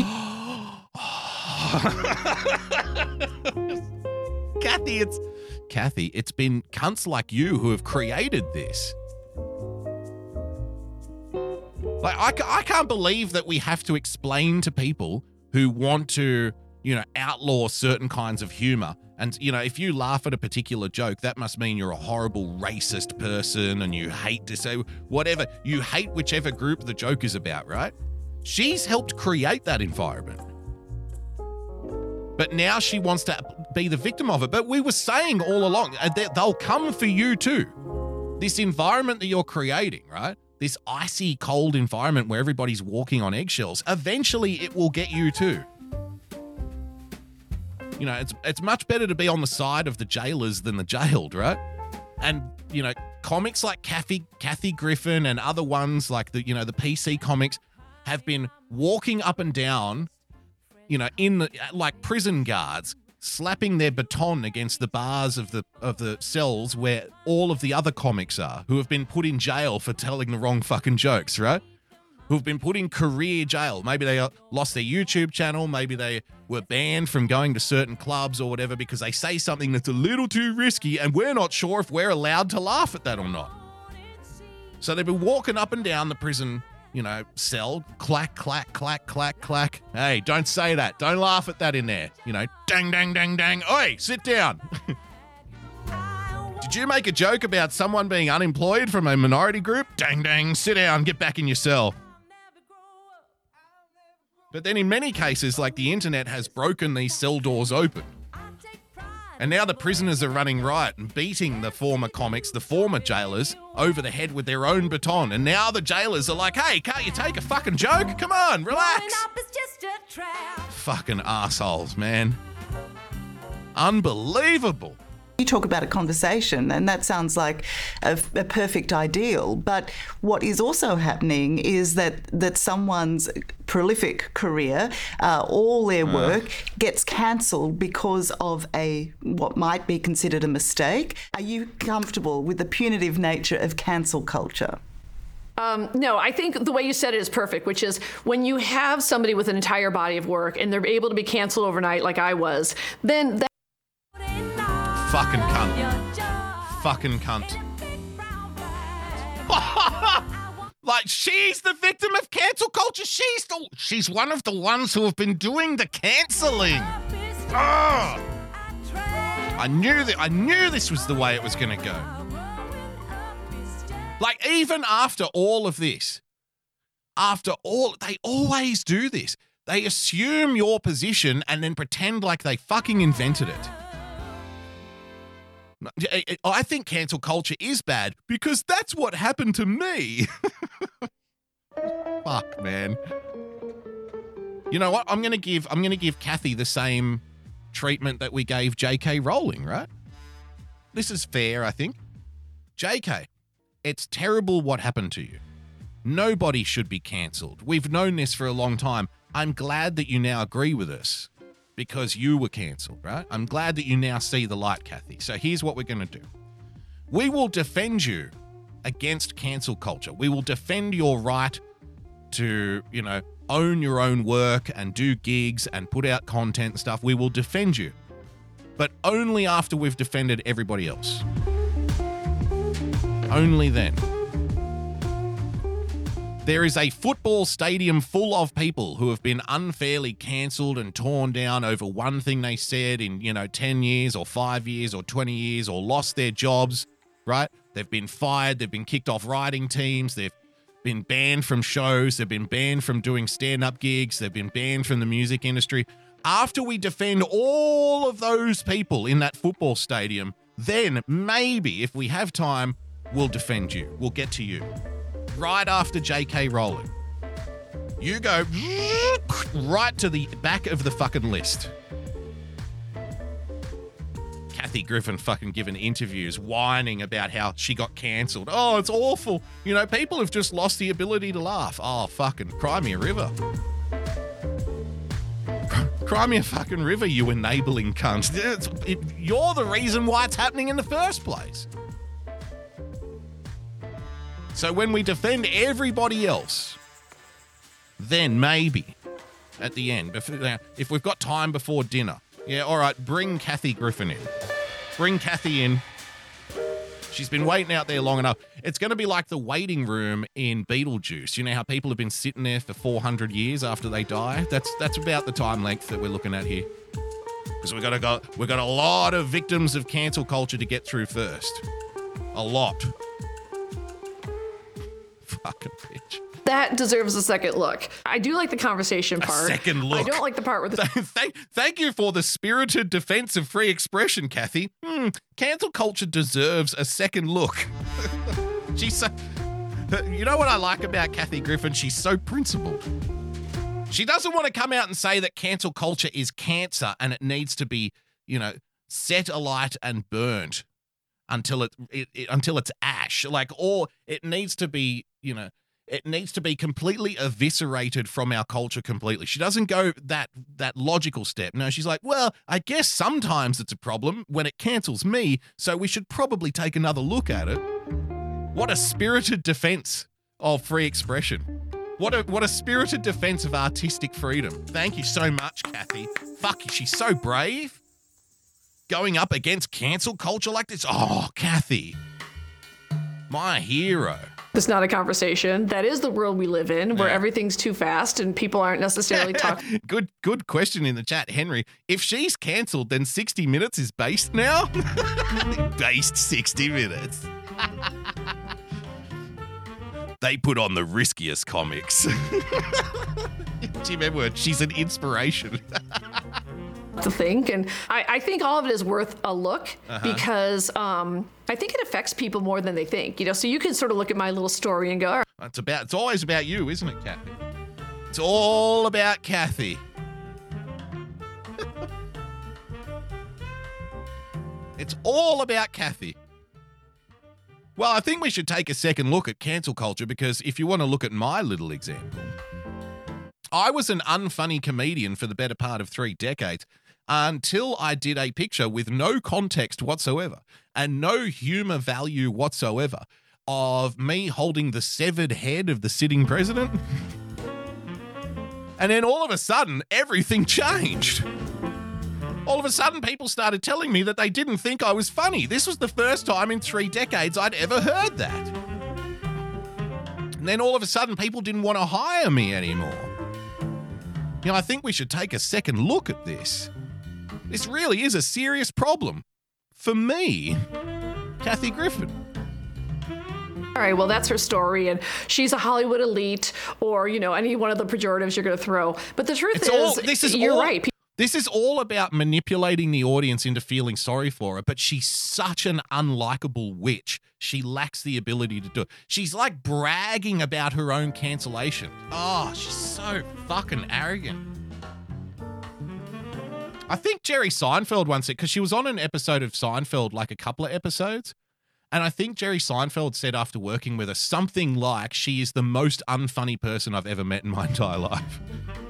Kathy, it's Kathy, it's been cunts like you who have created this. Like I, I can't believe that we have to explain to people who want to, you know, outlaw certain kinds of humor. And you know, if you laugh at a particular joke, that must mean you're a horrible racist person and you hate to say whatever. You hate whichever group the joke is about, right? She's helped create that environment. But now she wants to be the victim of it. But we were saying all along, uh, they'll come for you too. This environment that you're creating, right? This icy cold environment where everybody's walking on eggshells, eventually it will get you too. You know, it's it's much better to be on the side of the jailers than the jailed, right? And you know, comics like Kathy Kathy Griffin and other ones like the you know the PC comics have been walking up and down, you know, in the like prison guards, slapping their baton against the bars of the of the cells where all of the other comics are, who have been put in jail for telling the wrong fucking jokes, right? Who've been put in career jail. Maybe they uh, lost their YouTube channel. Maybe they were banned from going to certain clubs or whatever because they say something that's a little too risky, and we're not sure if we're allowed to laugh at that or not. So they've been walking up and down the prison, you know, cell, clack, clack, clack, clack, clack. Hey, don't say that. Don't laugh at that in there. You know, dang, dang, dang, dang. Oi, sit down. Did you make a joke about someone being unemployed from a minority group? Dang, dang, sit down, get back in your cell. But then in many cases, like the internet has broken these cell doors open. And now the prisoners are running riot and beating the former comics, the former jailers, over the head with their own baton. And now the jailers are like, hey, can't you take a fucking joke? Come on, relax. Fucking assholes, man. Unbelievable. You talk about a conversation, and that sounds like a, a, perfect ideal. But what is also happening is that that someone's prolific career, uh, all their work, uh. gets cancelled because of a what might be considered a mistake. Are you comfortable with the punitive nature of cancel culture? Um, no, I think the way you said it is perfect, which is when you have somebody with an entire body of work and they're able to be canceled overnight, like I was, then that Fucking cunt. Fucking cunt. like she's the victim of cancel culture. She's the she's one of the ones who have been doing the canceling. Oh. Ah! I knew that I knew this was the way it was going to go. Like even after all of this, after all they always do this. They assume your position and then pretend like they fucking invented it. I think cancel culture is bad because that's what happened to me. Fuck, man. You know what? I'm gonna give I'm gonna give Kathy the same treatment that we gave J.K. Rowling, right? This is fair, I think. J.K., it's terrible what happened to you. Nobody should be cancelled. We've known this for a long time. I'm glad that you now agree with us because you were cancelled, right? I'm glad that you now see the light, Kathy. So here's what we're going to do we will defend you against cancel culture. We will defend your right to, you know, own your own work and do gigs and put out content and stuff. We will defend you, but only after we've defended everybody else. Only then. There is a football stadium full of people who have been unfairly cancelled and torn down over one thing they said in, you know, 10 years or 5 years or 20 years or lost their jobs, right? They've been fired, they've been kicked off writing teams, they've been banned from shows, they've been banned from doing stand up gigs, they've been banned from the music industry. After we defend all of those people in that football stadium, then maybe if we have time, we'll defend you. We'll get to you right after J.K. Rowling. You go right to the back of the fucking list. Kathy Griffin fucking giving interviews whining about how she got cancelled. Oh, it's awful. You know, people have just lost the ability to laugh. Oh, fucking cry me a river. Cry me a fucking river, you enabling cunt. It, you're the reason why it's happening in the first place. So when we defend everybody else, then maybe at the end, if we've got time before dinner, yeah, all right, bring Kathy Griffin in. Bring Kathy in. She's been waiting out there long enough. It's going to be like the waiting room in Beetlejuice. You know how people have been sitting there for 400 years after they die? That's that's about the time length that we're looking at here. Because we've got to go, we've got a lot of victims of cancel culture to get through first. A lot fucking bitch. that deserves a second look. I do like the conversation part. A second look. I don't like the part where the thank, thank you for the spirited defense of free expression, Kathy. Hmm, cancel culture deserves a second look. She's so. You know what I like about Kathy Griffin? She's so principled. She doesn't want to come out and say that cancel culture is cancer and it needs to be, you know, set alight and burnt until it, it, it until it's ash. Like, or it needs to be, you know, it needs to be completely eviscerated from our culture completely. She doesn't go that that logical step. No, she's like, well, I guess sometimes it's a problem when it cancels me, so we should probably take another look at it. What a spirited defense of free expression. What a what a spirited defense of artistic freedom. Thank you so much, Kathy. Fuck, she's so brave. Going up against cancel culture like this. Oh, Kathy. My hero. It's not a conversation. That is the world we live in, where Yeah. everything's too fast and people aren't necessarily talking. good good question in the chat, Henry. If she's cancelled, then 60 minutes is based now? based 60 minutes. they put on the riskiest comics. Do you remember? She's an inspiration. To think. And I, I think all of it is worth a look Uh-huh. because um, I think it affects people more than they think. You know, so you can sort of look at my little story and go, all right, It's about it's always about you, isn't it, Kathy? It's all about Kathy. it's all about Kathy. Well, I think we should take a second look at cancel culture because if you want to look at my little example, I was an unfunny comedian for the better part of three decades until I did a picture with no context whatsoever and no humor value whatsoever of me holding the severed head of the sitting president. And then all of a sudden, everything changed. All of a sudden, people started telling me that they didn't think I was funny. This was the first time in three decades I'd ever heard that. And then all of a sudden, people didn't want to hire me anymore. You know, I think we should take a second look at this. This really is a serious problem. For me, Kathy Griffin. all right, well, that's her story. And she's a Hollywood elite or, you know, any one of the pejoratives you're going to throw. But the truth It's is, all this is you're all, right. This is all about manipulating the audience into feeling sorry for her, but she's such an unlikable witch. She lacks the ability to do it. She's like bragging about her own cancellation. Oh, she's so fucking arrogant. I think Jerry Seinfeld once said, because she was on an episode of Seinfeld like a couple of episodes. And I think Jerry Seinfeld said after working with her something like, she is the most unfunny person I've ever met in my entire life.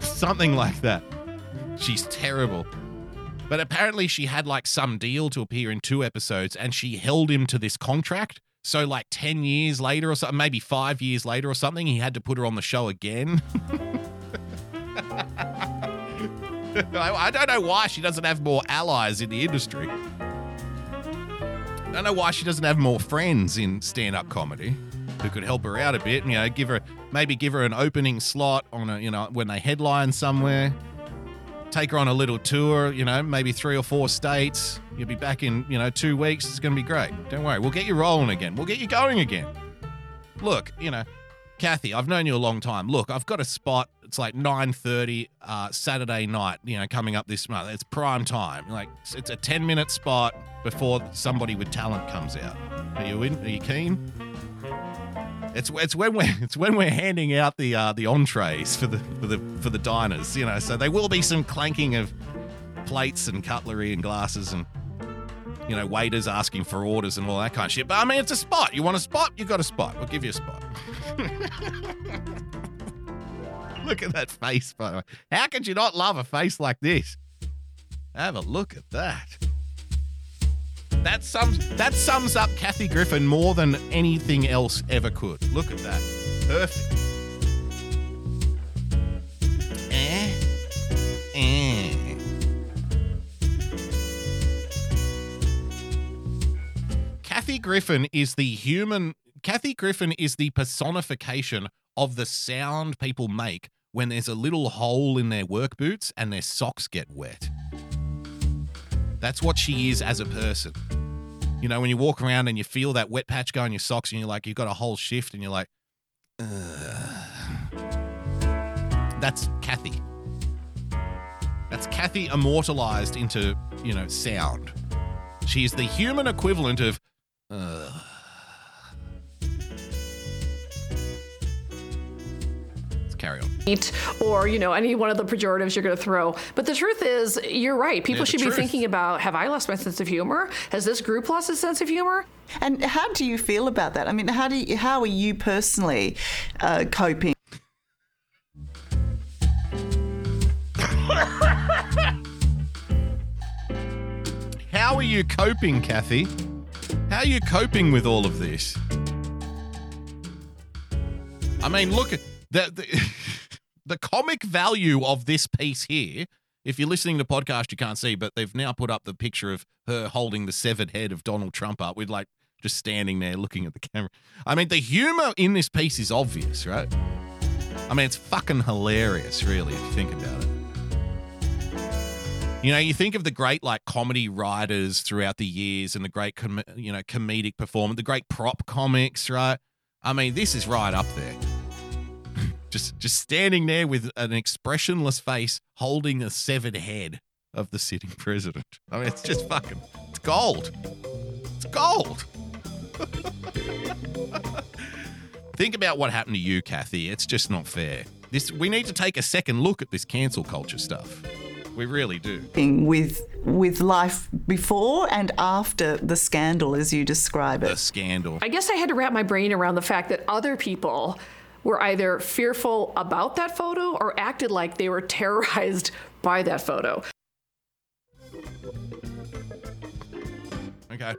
something like that. She's terrible. But apparently, she had like some deal to appear in two episodes and she held him to this contract. So, like 10 years later or something, maybe five years later or something, he had to put her on the show again. I, I don't know why she doesn't have more allies in the industry. I don't know why she doesn't have more friends in stand up comedy who could help her out a bit. You know, give her maybe give her an opening slot on a, you know, when they headline somewhere take her on a little tour, you know, maybe three or four states. You'll be back in, you know, two weeks. It's going to be great. Don't worry. We'll get you rolling again. We'll get you going again. Look, you know, Kathy, I've known you a long time. Look, I've got a spot. It's like 9.30 uh, Saturday night, you know, coming up this month. It's prime time. Like, it's- a 10-minute spot before somebody with talent comes out. Are you in? Are you keen? It's it's when we're it's when we're handing out the uh, the entrees for the for the for the diners, you know. So there will be some clanking of plates and cutlery and glasses and you know waiters asking for orders and all that kind of shit. But I mean, it's a spot. You want a spot? You got a spot. We'll give you a spot. look at that face, by the way. How could you not love a face like this? Have a look at that. That sums that sums up Kathy Griffin more than anything else ever could. Look at that. Perfect. Eh? Eh. Kathy Griffin is the human Kathy Griffin is the personification of the sound people make when there's a little hole in their work boots and their socks get wet. That's what she is as a person. You know, when you walk around and you feel that wet patch go on your socks and you're like, you've got a whole shift and you're like, Ugh. that's Kathy. That's Kathy immortalized into, you know, sound. She is the human equivalent of. Uh, carry on. eat or you know any one of the pejoratives you're going to throw but the truth is you're right people Yeah, should truth. be thinking about have i lost my sense of humor has this group lost its sense of humor And how do you feel about that? I mean, how do you, how are you personally uh, coping? How are you coping, Kathy? How are you coping with all of this? I mean, look at the the, the comic value of this piece here. If you're listening to podcast, you can't see, but they've now put up the picture of her holding the severed head of Donald Trump up with like just standing there looking at the camera. I mean, the humor in this piece is obvious, right? I mean, it's fucking hilarious, really, if you think about it. You know, you think of the great like comedy writers throughout the years and the great com- you know comedic performance, the great prop comics, right? I mean, this is right up there. Just just standing there with an expressionless face, holding a severed head of the sitting president. I mean, it's just fucking it's gold. It's gold. Think about what happened to you, Kathy. It's just not fair. This we need to take a second look at this cancel culture stuff. We really do. with with life before and after the scandal, as you describe it. The it. scandal. i guess i had to wrap my brain around the fact that other people were either fearful about that photo or acted like they were terrorized by that photo Okay.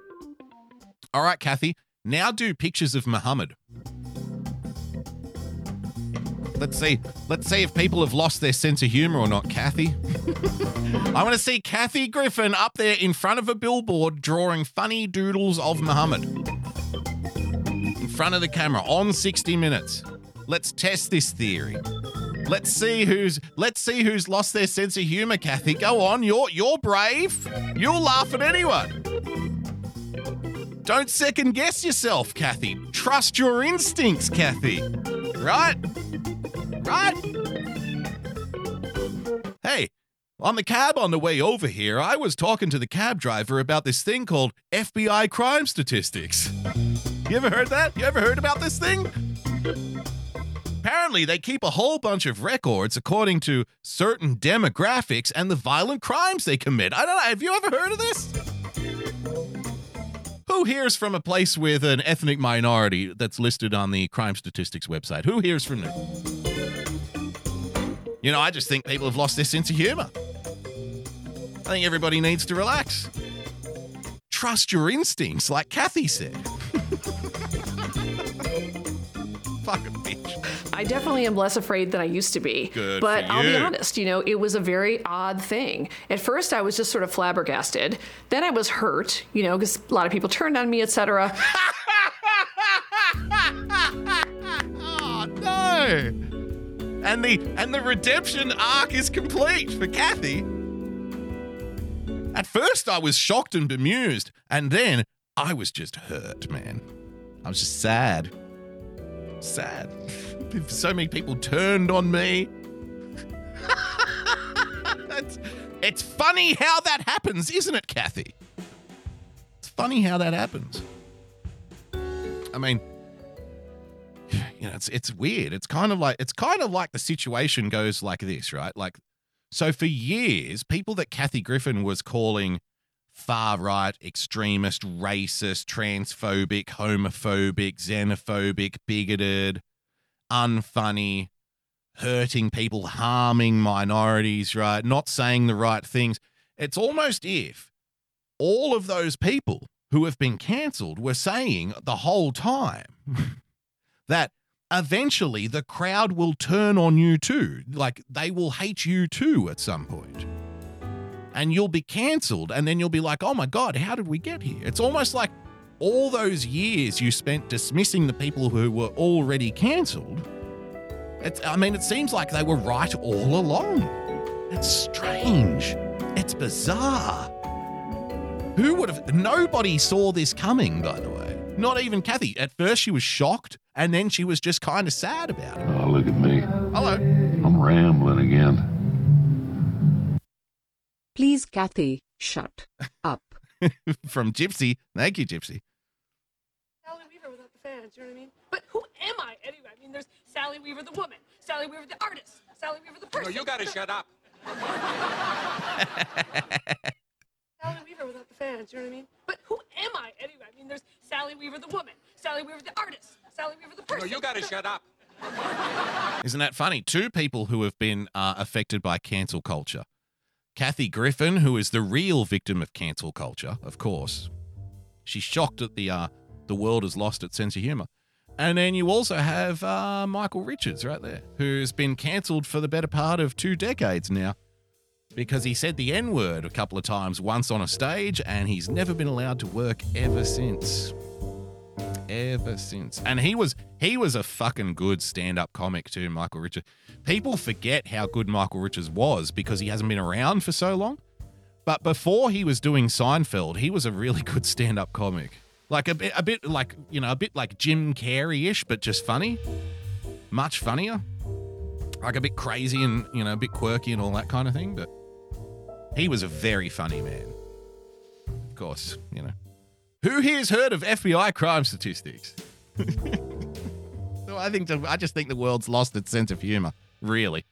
All right, Kathy. Now do pictures of Muhammad. Let's see. Let's see if people have lost their sense of humor or not, Kathy. I want to see Kathy Griffin up there in front of a billboard drawing funny doodles of Muhammad. In front of the camera on 60 minutes. Let's test this theory. Let's see who's let's see who's lost their sense of humor, Kathy. Go on, you're you're brave. You'll laugh at anyone. Don't second guess yourself, Kathy. Trust your instincts, Kathy. Right? Right? Hey, on the cab on the way over here, I was talking to the cab driver about this thing called FBI crime statistics. You ever heard that? You ever heard about this thing? Apparently, they keep a whole bunch of records according to certain demographics and the violent crimes they commit. I don't know. Have you ever heard of this? Who hears from a place with an ethnic minority that's listed on the crime statistics website? Who hears from them? You know, I just think people have lost their sense of humor. I think everybody needs to relax. Trust your instincts, like Kathy said. Bitch. I definitely am less afraid than I used to be. Good but I'll be honest, you know, it was a very odd thing. At first, I was just sort of flabbergasted. Then I was hurt, you know, because a lot of people turned on me, etc. oh no! And the and the redemption arc is complete for Kathy. At first, I was shocked and bemused, and then I was just hurt, man. I was just sad, sad. So many people turned on me. it's, it's funny how that happens, isn't it, Kathy? It's funny how that happens. I mean, you know, it's it's weird. It's kind of like it's kind of like the situation goes like this, right? Like, so for years, people that Kathy Griffin was calling far right, extremist, racist, transphobic, homophobic, xenophobic, bigoted, unfunny, hurting people, harming minorities, right? Not saying the right things. It's almost if all of those people who have been cancelled were saying the whole time that eventually the crowd will turn on you too. Like they will hate you too at some point. And you'll be cancelled, and then you'll be like, oh my God, how did we get here? It's almost like all those years you spent dismissing the people who were already cancelled. It's, I mean, it seems like they were right all along. It's strange. It's bizarre. Who would have? Nobody saw this coming, by the way. Not even Kathy. At first, she was shocked, and then she was just kind of sad about it. Oh, look at me. Hello. I'm I'm rambling again. Please, Kathy, shut up. From Gypsy. Thank you, Gypsy. Sally Weaver without the fans, you know what I mean? But who am I anyway? I mean, there's Sally Weaver the woman, Sally Weaver the artist, Sally Weaver the person. No, you gotta shut up. Sally Weaver without the fans, you know what I mean? But who am I anyway? I mean, there's Sally Weaver the woman, Sally Weaver the artist, Sally Weaver the person. No, you gotta shut up. Isn't that funny? Two people who have been uh, affected by cancel culture. Kathy Griffin, who is the real victim of cancel culture, of course. She's shocked at the uh, the world has lost its sense of humor. And then you also have uh, Michael Richards right there, who's been cancelled for the better part of two decades now because he said the N word a couple of times once on a stage and he's never been allowed to work ever since. Ever since. And he was he was a fucking good stand-up comic too, Michael Richards. People forget how good Michael Richards was because he hasn't been around for so long. But before he was doing Seinfeld, he was a really good stand-up comic. Like a bit a bit like, you know, a bit like Jim Carrey-ish, but just funny. Much funnier. Like a bit crazy and, you know, a bit quirky and all that kind of thing, but he was a very funny man. Of course, you know. Who here's heard of FBI crime statistics? so I think I just think the world's lost its sense of humor, really,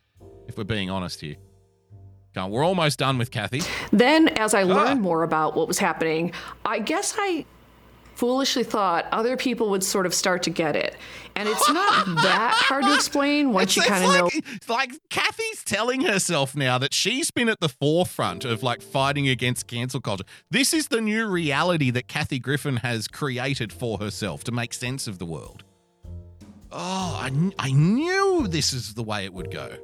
if we're being honest here. We're almost done with Kathy. Then, as I ah. learned more about what was happening, I guess I foolishly thought other people would sort of start to get it. And it's not that hard to explain once It's- you kind of it's know. like, it's like Kathy's telling herself now that she's been at the forefront of like fighting against cancel culture. This is the new reality that Kathy Griffin has created for herself to make sense of the world. Oh, I, I knew this is the way it would go.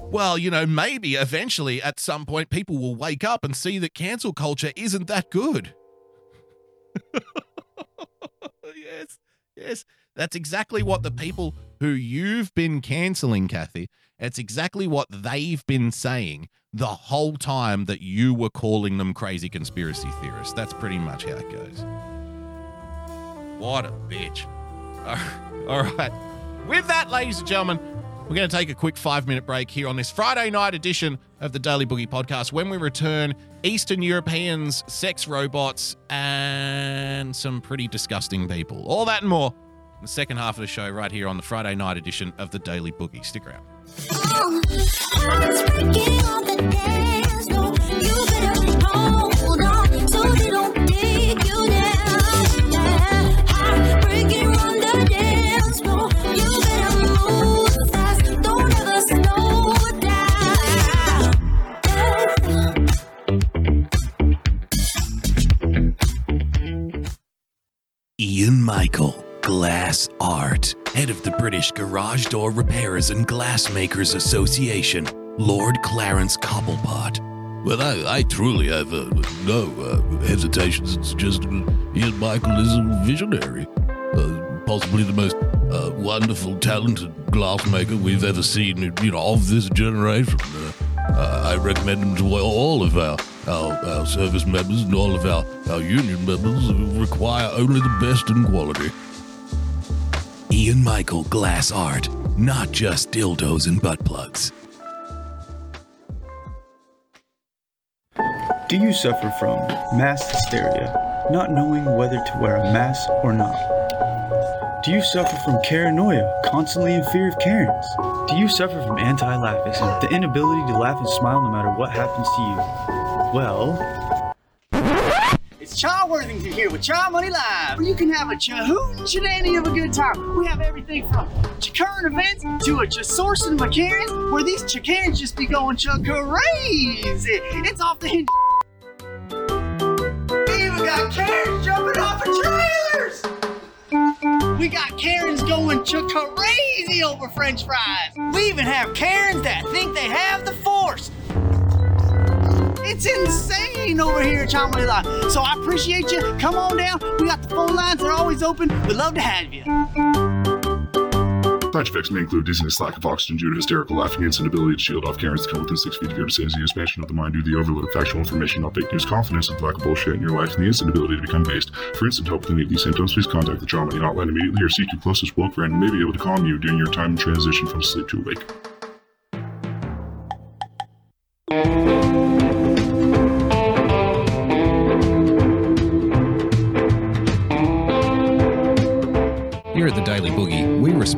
Well, you know, maybe eventually at some point people will wake up and see that cancel culture isn't that good. yes, yes. That's exactly what the people who you've been canceling, Kathy, it's exactly what they've been saying the whole time that you were calling them crazy conspiracy theorists. That's pretty much how it goes. What a bitch. All right. All right. With that, ladies and gentlemen, we're going to take a quick five minute break here on this Friday night edition of the Daily Boogie podcast. When we return, Eastern Europeans, sex robots, and some pretty disgusting people. All that and more in the second half of the show, right here on the Friday night edition of the Daily Boogie. Stick around. Ian Michael, Glass Art, head of the British Garage Door Repairers and Glassmakers Association, Lord Clarence Cobblepot. Well, I, I truly have uh, no uh, hesitations. It's just uh, Ian Michael is a visionary. Uh, possibly the most uh, wonderful, talented glassmaker we've ever seen, you know, of this generation. Uh, I recommend him to all of our, our, our service members and all of our, our union members who require only the best in quality. Ian Michael, Glass Art, not just dildos and butt plugs. Do you suffer from mass hysteria, not knowing whether to wear a mask or not? Do you suffer from paranoia, constantly in fear of Karens? Do you suffer from anti-laughism, the inability to laugh and smile no matter what happens to you? Well, It's Cha Worthington here with Cha Money Live, where you can have a chahoot shenanigan of a good time. We have everything from current events to a cha sourcing of a Karen, where these cha Karens just be going cha crazy. It's off the hinge. We even got Karens We got Karens going crazy over French fries. We even have Karens that think they have the force. It's insane over here at Cha Money Live. So I appreciate you. Come on down. We got the phone lines. They're always open. We'd love to have you. Side effects may include dizziness, lack of oxygen due to hysterical laughing, and inability to shield off Karens that come within six feet of your vicinity, expansion of the mind due to the overload of factual information, not fake news, confidence of lack of bullshit in your life, and the instant ability to become based. For instant help with any of these symptoms, please contact the trauma hotline immediately or seek your closest woke friend who may be able to calm you during your time of transition from sleep to awake.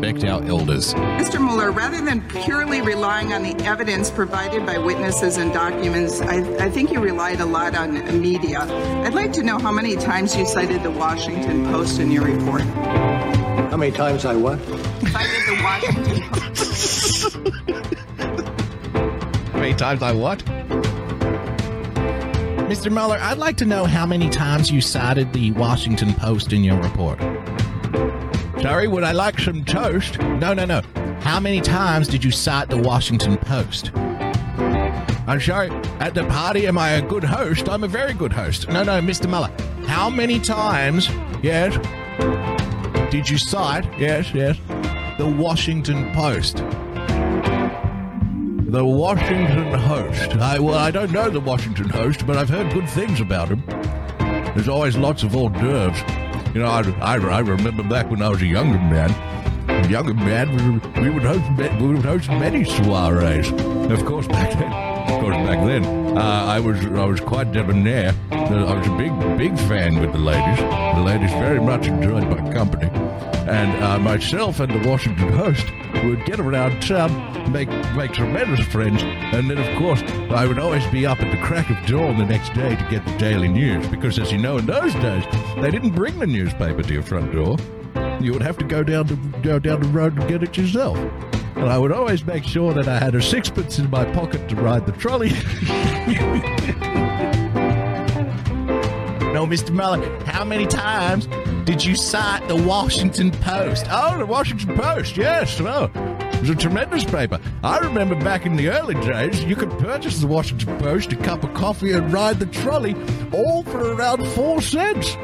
Respect our elders. Mr. Mueller, rather than purely relying on the evidence provided by witnesses and documents, I, I think you relied a lot on media. I'd like to know how many times you cited the Washington Post in your report. How many times I what? Cited the Washington Post. How many times I what? Mr. Mueller, I'd like to know how many times you cited the Washington Post in your report. Sorry, would I like some toast? No, no, no. How many times did you cite the Washington Post? I'm sorry, at the party, am I a good host? I'm a very good host. No, no, Mr. Mueller. How many times, yes, did you cite, yes, yes, the Washington Post? The Washington Host. I, well, I don't know the Washington Host, but I've heard good things about him. There's always lots of hors d'oeuvres. You know, I, I, I remember back when I was a younger man. Younger man, we, we would host we would host many soirees. Of course, back then, of course, back then, uh, I was I was quite debonair. I was a big big fan with the ladies. The ladies very much enjoyed my company, and uh, myself and the Washington Post would get around town, make make tremendous friends, and then of course I would always be up at the crack of dawn the next day to get the daily news because, as you know, in those days they didn't bring the newspaper to your front door. You would have to go down to go down the road and get it yourself. And I would always make sure that I had a sixpence in my pocket to ride the trolley. no, Mr. Mueller, how many times did you cite the Washington Post? Oh, the Washington Post, yes. Well, it was a tremendous paper. I remember back in the early days, you could purchase the Washington Post, a cup of coffee, and ride the trolley, all for around four cents.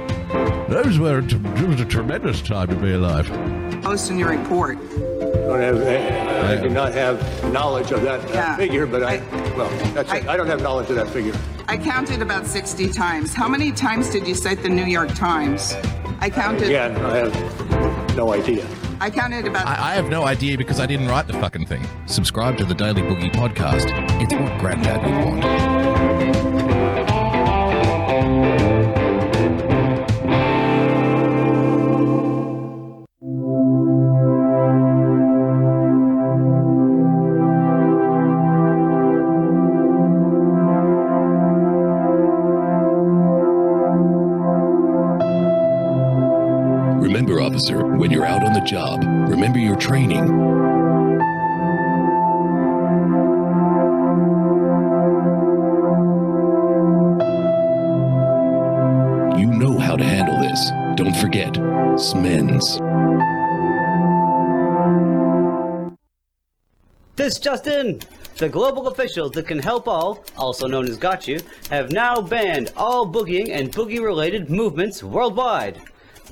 Those were it was a tremendous time to be alive. Post in your report. Don't have, I do not have knowledge of that, that Yeah. figure, but I, well, that's it. I don't have knowledge of that figure. I counted about 60 times. How many times did you cite the New York Times? I counted. Again, I have no idea. I counted about. I, I have no idea because I didn't write the fucking thing. Subscribe to the Daily Boogie podcast. It's what Granddad would want. Job, remember your training. You know how to handle this. Don't forget, SMENS. This just in! The global officials that can help all, also known as Got You, have now banned all boogieing and boogie related movements worldwide.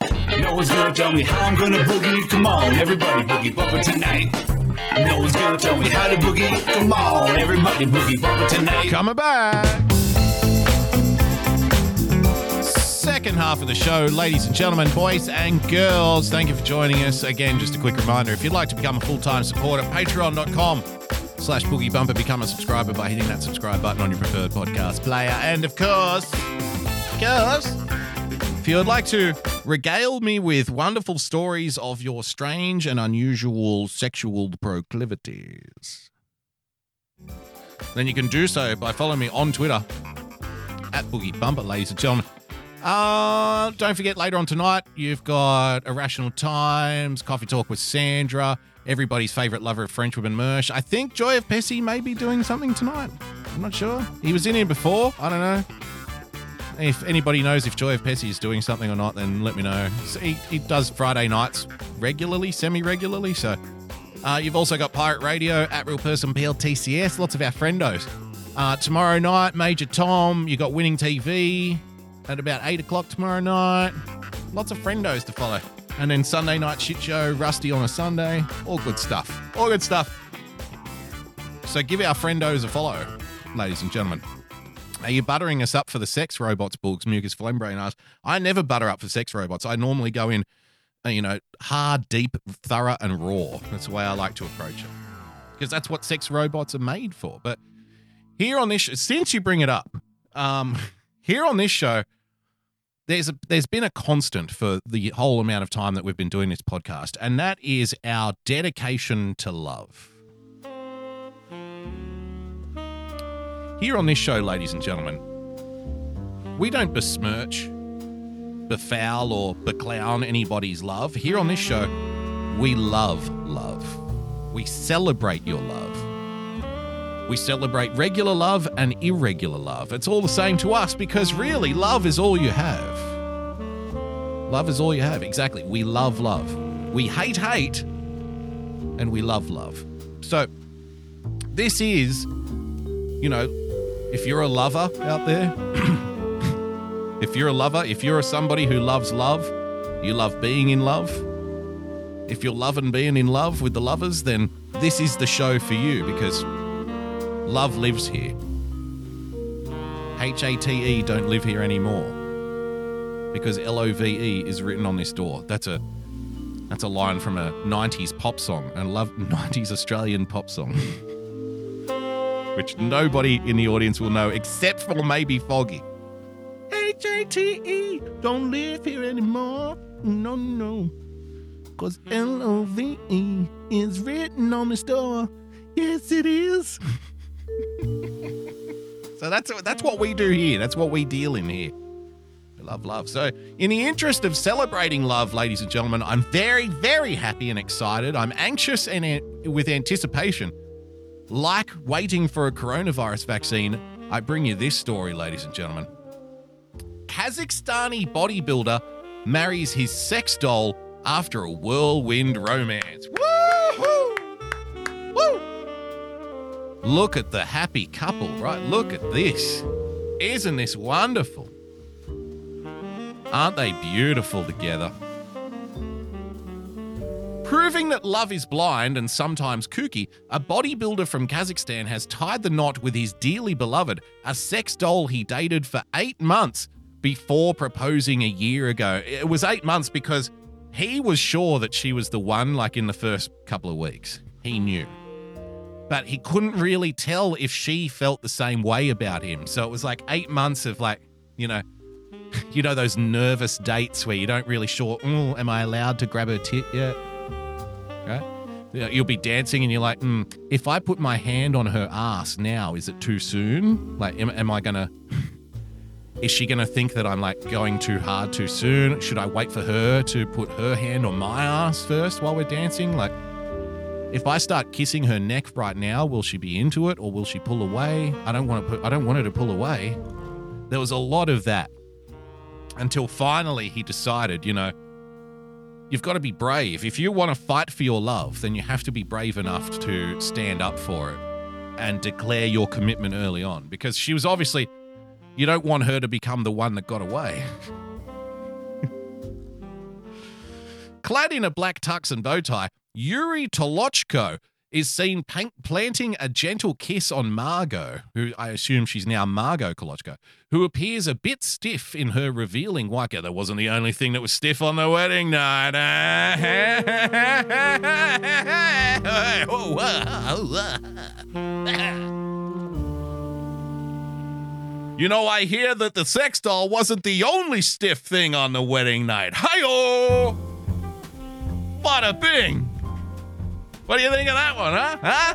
No one's gonna tell me how I'm gonna boogie. Come on, everybody, boogie bump it tonight. No one's gonna tell me how to boogie. Come on, everybody, boogie bump it tonight. Coming back. Second half of the show, ladies and gentlemen, boys and girls, thank you for joining us. Again, just a quick reminder if you'd like to become a full time supporter, patreon.com slash boogie bumper, become a subscriber by hitting that subscribe button on your preferred podcast player. And of course, of course, if you would like to regale me with wonderful stories of your strange and unusual sexual proclivities, then you can do so by following me on Twitter at Boogie Bumper, ladies and gentlemen. Uh, don't forget later on tonight, you've got Irrational Times, Coffee Talk with Sandra. everybody's favorite lover of French women, Mersh. I think Joy of Pessy may be doing something tonight. I'm not sure. He was in here before. I don't know. If anybody knows if Joy of Pessy is doing something or not, then let me know. So he, he does Friday nights regularly, semi regularly. So uh, you've also got Pirate Radio, at Real Person PLTCS, lots of our friendos. Uh, tomorrow night, Major Tom, you got Winning TV at about 8 o'clock tomorrow night. Lots of friendos to follow. And then Sunday night shit show, Rusty on a Sunday. All good stuff. All good stuff. So give our friendos a follow, ladies and gentlemen. Are you buttering us up for the sex robots, Boogs? Mucus Flembrain asks. I never butter up for sex robots. I normally go in, uh, you know, hard, deep, thorough, and raw. That's the way I like to approach it. Because that's what sex robots are made for. But here on this, sh- since you bring it up, um, here on this show, there's a, there's been a constant for the whole amount of time that we've been doing this podcast, and that is our dedication to love. Here on this show, ladies and gentlemen, we don't besmirch, befoul, or beclown anybody's love. Here on this show, we love love. We celebrate your love. We celebrate regular love and irregular love. It's all the same to us because really, love is all you have. Love is all you have. Exactly. We love love. We hate hate and we love love. So, this is, you know, if you're a lover out there, if you're a lover, if you're a somebody who loves love, you love being in love, if you're loving being in love with the lovers, then this is the show for you because love lives here. H A T E don't live here anymore because L O V E is written on this door. That's a that's a line from a 90s pop song, a love 90s Australian pop song. Which nobody in the audience will know except for maybe Foggy. H A T E don't live here anymore. No, no. Cause L O V E is written on the door. Yes, it is. so that's that's what we do here. That's what we deal in here. We love love. So, in the interest of celebrating love, ladies and gentlemen, I'm very, very happy and excited. I'm anxious and with anticipation. Like waiting for a coronavirus vaccine, I bring you this story, ladies and gentlemen. Kazakhstani bodybuilder marries his sex doll after a whirlwind romance. Woo-hoo! Woo! Look at the happy couple, right? Look at this. Isn't this wonderful? Aren't they beautiful together? Proving that love is blind and sometimes kooky, a bodybuilder from Kazakhstan has tied the knot with his dearly beloved, a sex doll he dated for eight months before proposing a year ago. It was eight months because he was sure that she was the one, like in the first couple of weeks. He knew. But he couldn't really tell if she felt the same way about him. So it was like eight months of like, you know, you know those nervous dates where you don't really sure, oh, am I allowed to grab her tit yet? You'll be dancing and you're like, mm, if I put my hand on her ass now, is it too soon? Like, am, am I gonna? Is she gonna think that I'm like going too hard too soon? Should I wait for her to put her hand on my ass first while we're dancing? Like, if I start kissing her neck right now, will she be into it or will she pull away? I don't want to put. I don't want her to pull away. There was a lot of that until finally he decided, you know, you've got to be brave. If you want to fight for your love, then you have to be brave enough to stand up for it and declare your commitment early on. Because she was obviously, you don't want her to become the one that got away. Clad in a black tux and bow tie, Yuri Tolochko is seen planting a gentle kiss on Margot, who I assume she's now Margot Kolochko, who appears a bit stiff in her revealing Waka. That wasn't the only thing that was stiff on the wedding night. You know, I hear that the sex doll wasn't the only stiff thing on the wedding night. Hi-oh! Bada bing! What do you think of that one, huh? Huh?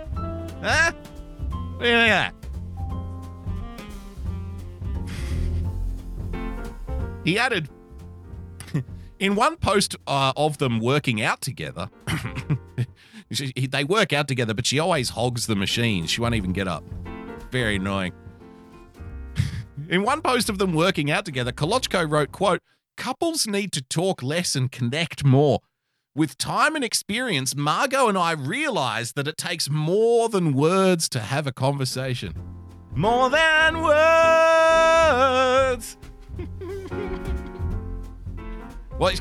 Huh? What do you think of that? He added, in one post uh, of them working out together, they work out together, but she always hogs the machine. She won't even get up. Very annoying. In one post of them working out together, Kolochko wrote, quote, couples need to talk less and connect more. With time and experience, Margot and I realized that it takes more than words to have a conversation. More than words. well,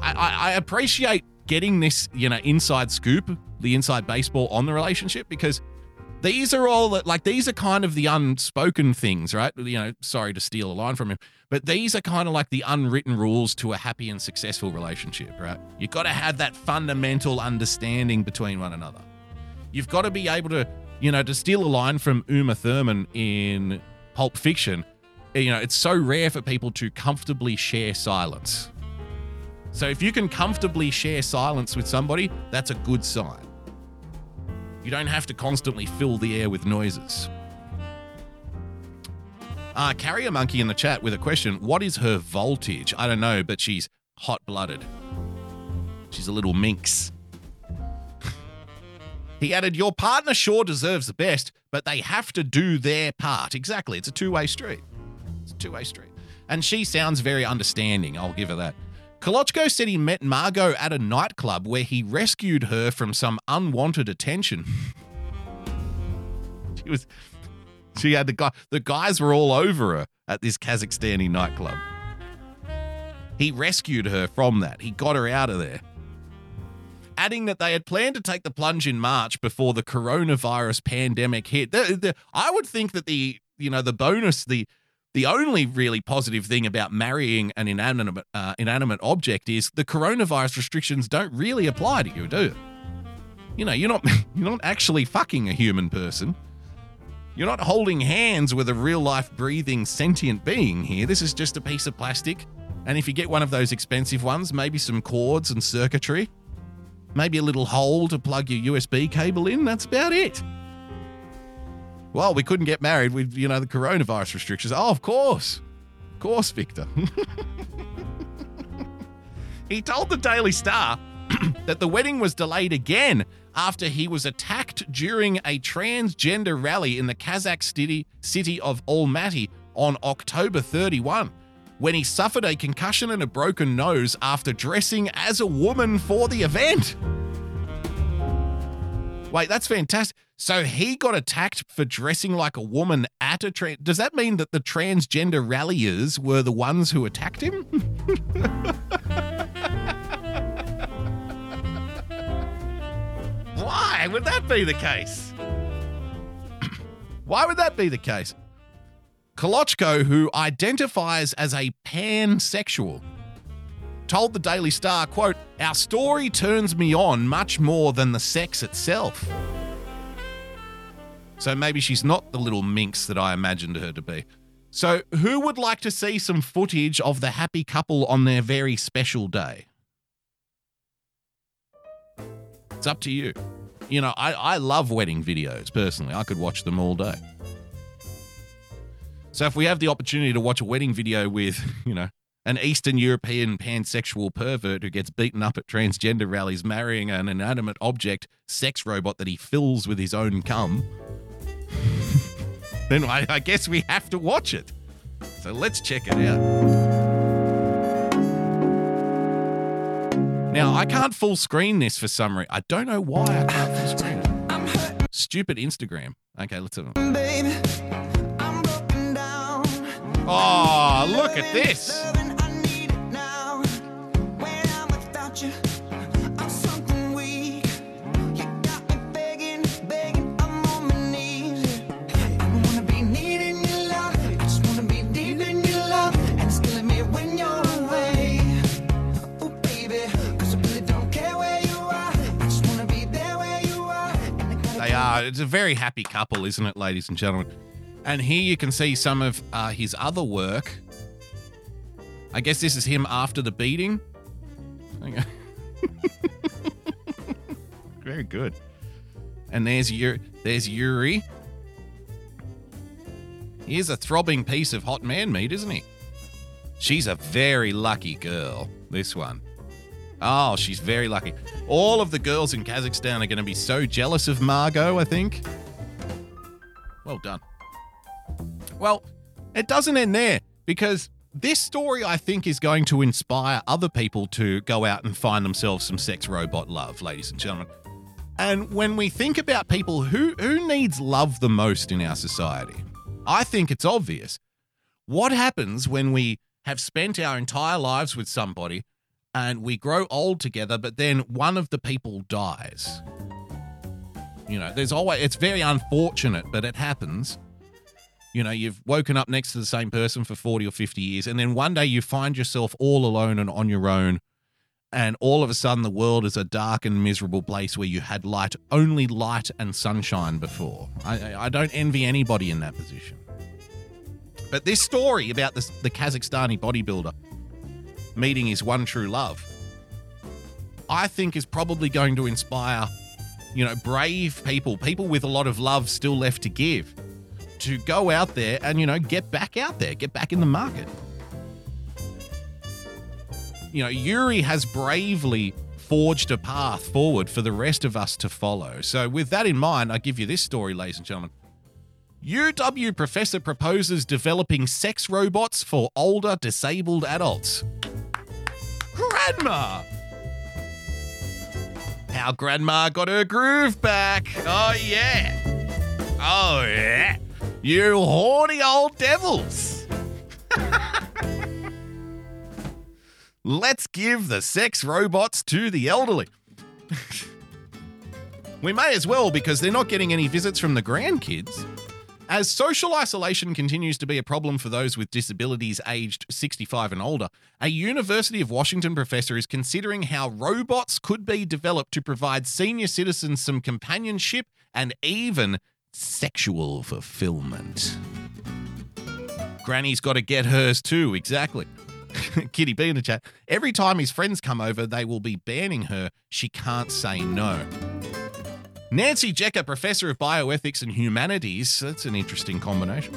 I appreciate getting this, you know, inside scoop, the inside baseball on the relationship because these are all like these are kind of the unspoken things, right? You know, sorry to steal a line from him, but these are kind of like the unwritten rules to a happy and successful relationship, right? You've got to have that fundamental understanding between one another. You've got to be able to, you know, to steal a line from Uma Thurman in Pulp Fiction. You know, it's so rare for people to comfortably share silence. So if you can comfortably share silence with somebody, that's a good sign. You don't have to constantly fill the air with noises. Uh, Carrier Monkey in the chat with a question What is her voltage? I don't know, but she's hot blooded. She's a little minx. he added, Your partner sure deserves the best, but they have to do their part. Exactly. It's a two way street. It's a two way street. And she sounds very understanding. I'll give her that. Kolochko said he met Margot at a nightclub where he rescued her from some unwanted attention. she was she had the guy the guys were all over her at this Kazakhstani nightclub. He rescued her from that. He got her out of there. Adding that they had planned to take the plunge in March before the coronavirus pandemic hit. The- the- I would think that the you know the bonus the the only really positive thing about marrying an inanimate uh, inanimate object is the coronavirus restrictions don't really apply to you, do you? You know, you're not you're not actually fucking a human person. You're not holding hands with a real life breathing sentient being here. This is just a piece of plastic. And if you get one of those expensive ones, maybe some cords and circuitry, maybe a little hole to plug your USB cable in, that's about it. Well, we couldn't get married with, you know, the coronavirus restrictions. Oh, of course. Of course, Victor. he told the Daily Star that the wedding was delayed again after he was attacked during a transgender rally in the Kazakh city, city of Almaty on October 31 when he suffered a concussion and a broken nose after dressing as a woman for the event. Wait, that's fantastic. So he got attacked for dressing like a woman at a trans. Does that mean that the transgender ralliers were the ones who attacked him? Why would that be the case? Why would that be the case? Kolochko, who identifies as a pansexual, told the Daily Star, quote, Our story turns me on much more than the sex itself. So maybe she's not the little minx that I imagined her to be. So, who would like to see some footage of the happy couple on their very special day? It's up to you. You know, I, I love wedding videos personally. I could watch them all day. So if we have the opportunity to watch a wedding video with, you know, an Eastern European pansexual pervert who gets beaten up at transgender rallies marrying an inanimate object sex robot that he fills with his own cum, then I, I guess we have to watch it. So let's check it out. Now, I can't full screen this for some reason. I don't know why I can't full screen it. Stupid Instagram. Okay, let's have a Oh, look at this. They. It's a very happy couple, isn't it, ladies and gentlemen? And here you can see some of uh, his other work. I guess this is him after the beating. Very good. And there's Yuri. There's Yuri. He's a throbbing piece of hot man meat, isn't he? She's a very lucky girl, this one. Oh, she's very lucky. All of the girls in Kazakhstan are going to be so jealous of Margot, I think. Well done. Well, it doesn't end there because this story, I think, is going to inspire other people to go out and find themselves some sex robot love, ladies and gentlemen. And when we think about people who, who needs love the most in our society, I think it's obvious. What happens when we have spent our entire lives with somebody and we grow old together, but then one of the people dies? You know, there's always, it's very unfortunate, but it happens. You know, you've woken up next to the same person for 40 or 50 years, and then one day you find yourself all alone and on your own, and all of a sudden the world is a dark and miserable place where you had light, only light and sunshine before. I, I don't envy anybody in that position. But this story about this, the Kazakhstani bodybuilder meeting his one true love, I think is probably going to inspire, you know, brave people, people with a lot of love still left to give, to go out there and, you know, get back out there, get back in the market. You know, Yuri has bravely forged a path forward for the rest of us to follow. So, with that in mind, I give you this story, ladies and gentlemen. UW professor proposes developing sex robots for older disabled adults. Grandma! How Grandma got her groove back. Oh, yeah. Oh, yeah. You horny old devils. Let's give the sex robots to the elderly. we may as well because they're not getting any visits from the grandkids. As social isolation continues to be a problem for those with disabilities aged 65 and older, a University of Washington professor is considering how robots could be developed to provide senior citizens some companionship and even sexual fulfillment. Granny's got to get hers too, exactly. Kitty B in the chat. Every time his friends come over, they will be banning her. She can't say no. Nancy Jecker, Professor of Bioethics and Humanities. That's an interesting combination.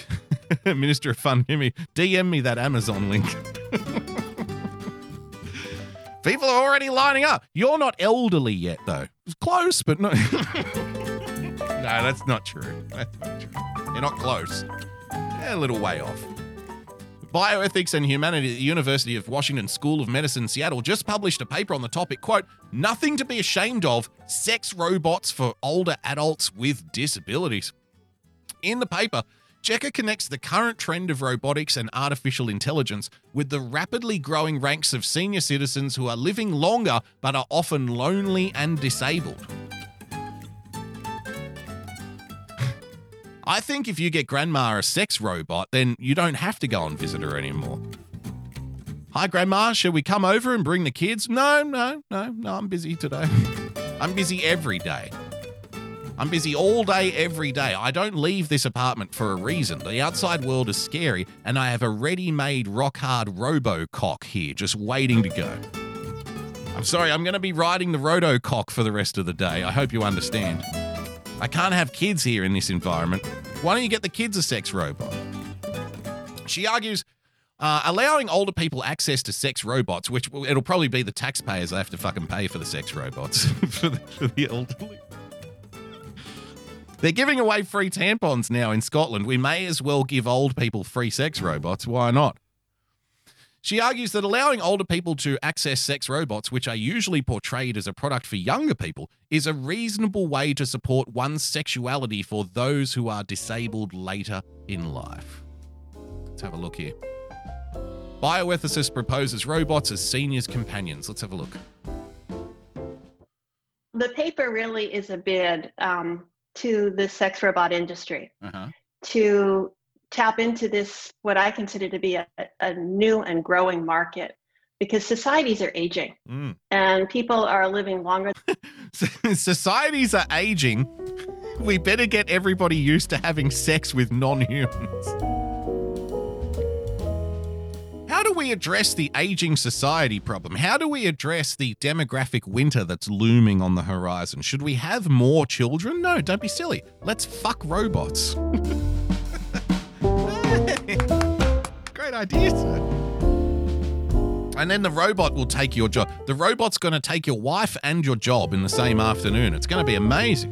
Minister of Fun, give me DM me that Amazon link. People are already lining up. You're not elderly yet, though. Close, but no. no, that's not true. That's not true. You're not close. Yeah, a little way off. Bioethics and Humanity at the University of Washington School of Medicine, Seattle, just published a paper on the topic, quote, Nothing to be ashamed of, sex robots for older adults with disabilities. In the paper, Jecker connects the current trend of robotics and artificial intelligence with the rapidly growing ranks of senior citizens who are living longer but are often lonely and disabled. I think if you get Grandma a sex robot, then you don't have to go and visit her anymore. Hi, Grandma. Shall we come over and bring the kids? No, no, no, no. I'm busy today. I'm busy every day. I'm busy all day, every day. I don't leave this apartment for a reason. The outside world is scary, and I have a ready made rock hard Robocock here just waiting to go. I'm sorry, I'm going to be riding the Rotocock for the rest of the day. I hope you understand. I can't have kids here in this environment. Why don't you get the kids a sex robot? She argues uh, allowing older people access to sex robots, which it'll probably be the taxpayers that have to fucking pay for the sex robots for, the, for the elderly. They're giving away free tampons now in Scotland. We may as well give old people free sex robots. Why not? She argues that allowing older people to access sex robots, which are usually portrayed as a product for younger people, is a reasonable way to support one's sexuality for those who are disabled later in life. Let's have a look here. Bioethicist proposes robots as seniors' companions. Let's have a look. The paper really is a bid um, to the sex robot industry Uh-huh. to tap into this, what I consider to be a, a new and growing market, because societies are aging Mm. and people are living longer. Societies are aging. We better get everybody used to having sex with non humans. How do we address the aging society problem? How do we address the demographic winter that's looming on the horizon? Should we have more children? No, don't be silly. Let's fuck robots. idea, sir. And then the robot will take your job. The robot's going to take your wife and your job in the same afternoon. It's going to be amazing.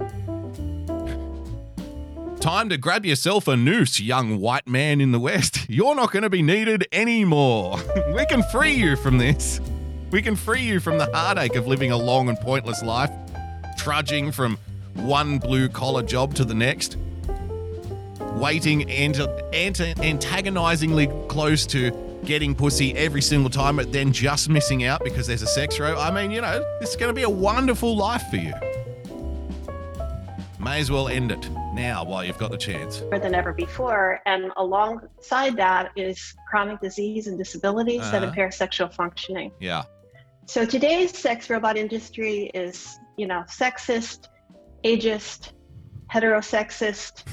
Time to grab yourself a noose, young white man in the West. You're not going to be needed anymore. we can free you from this. We can free you from the heartache of living a long and pointless life, trudging from one blue collar job to the next, waiting and antagonizingly close to getting pussy every single time, but then just missing out because there's a sex row. I mean, you know, this is going to be a wonderful life for you. May as well end it now while you've got the chance. more than ever before. And alongside that is chronic disease and disabilities that Uh-huh. impair sexual functioning. Yeah. So today's sex robot industry is, you know, sexist, ageist, heterosexist.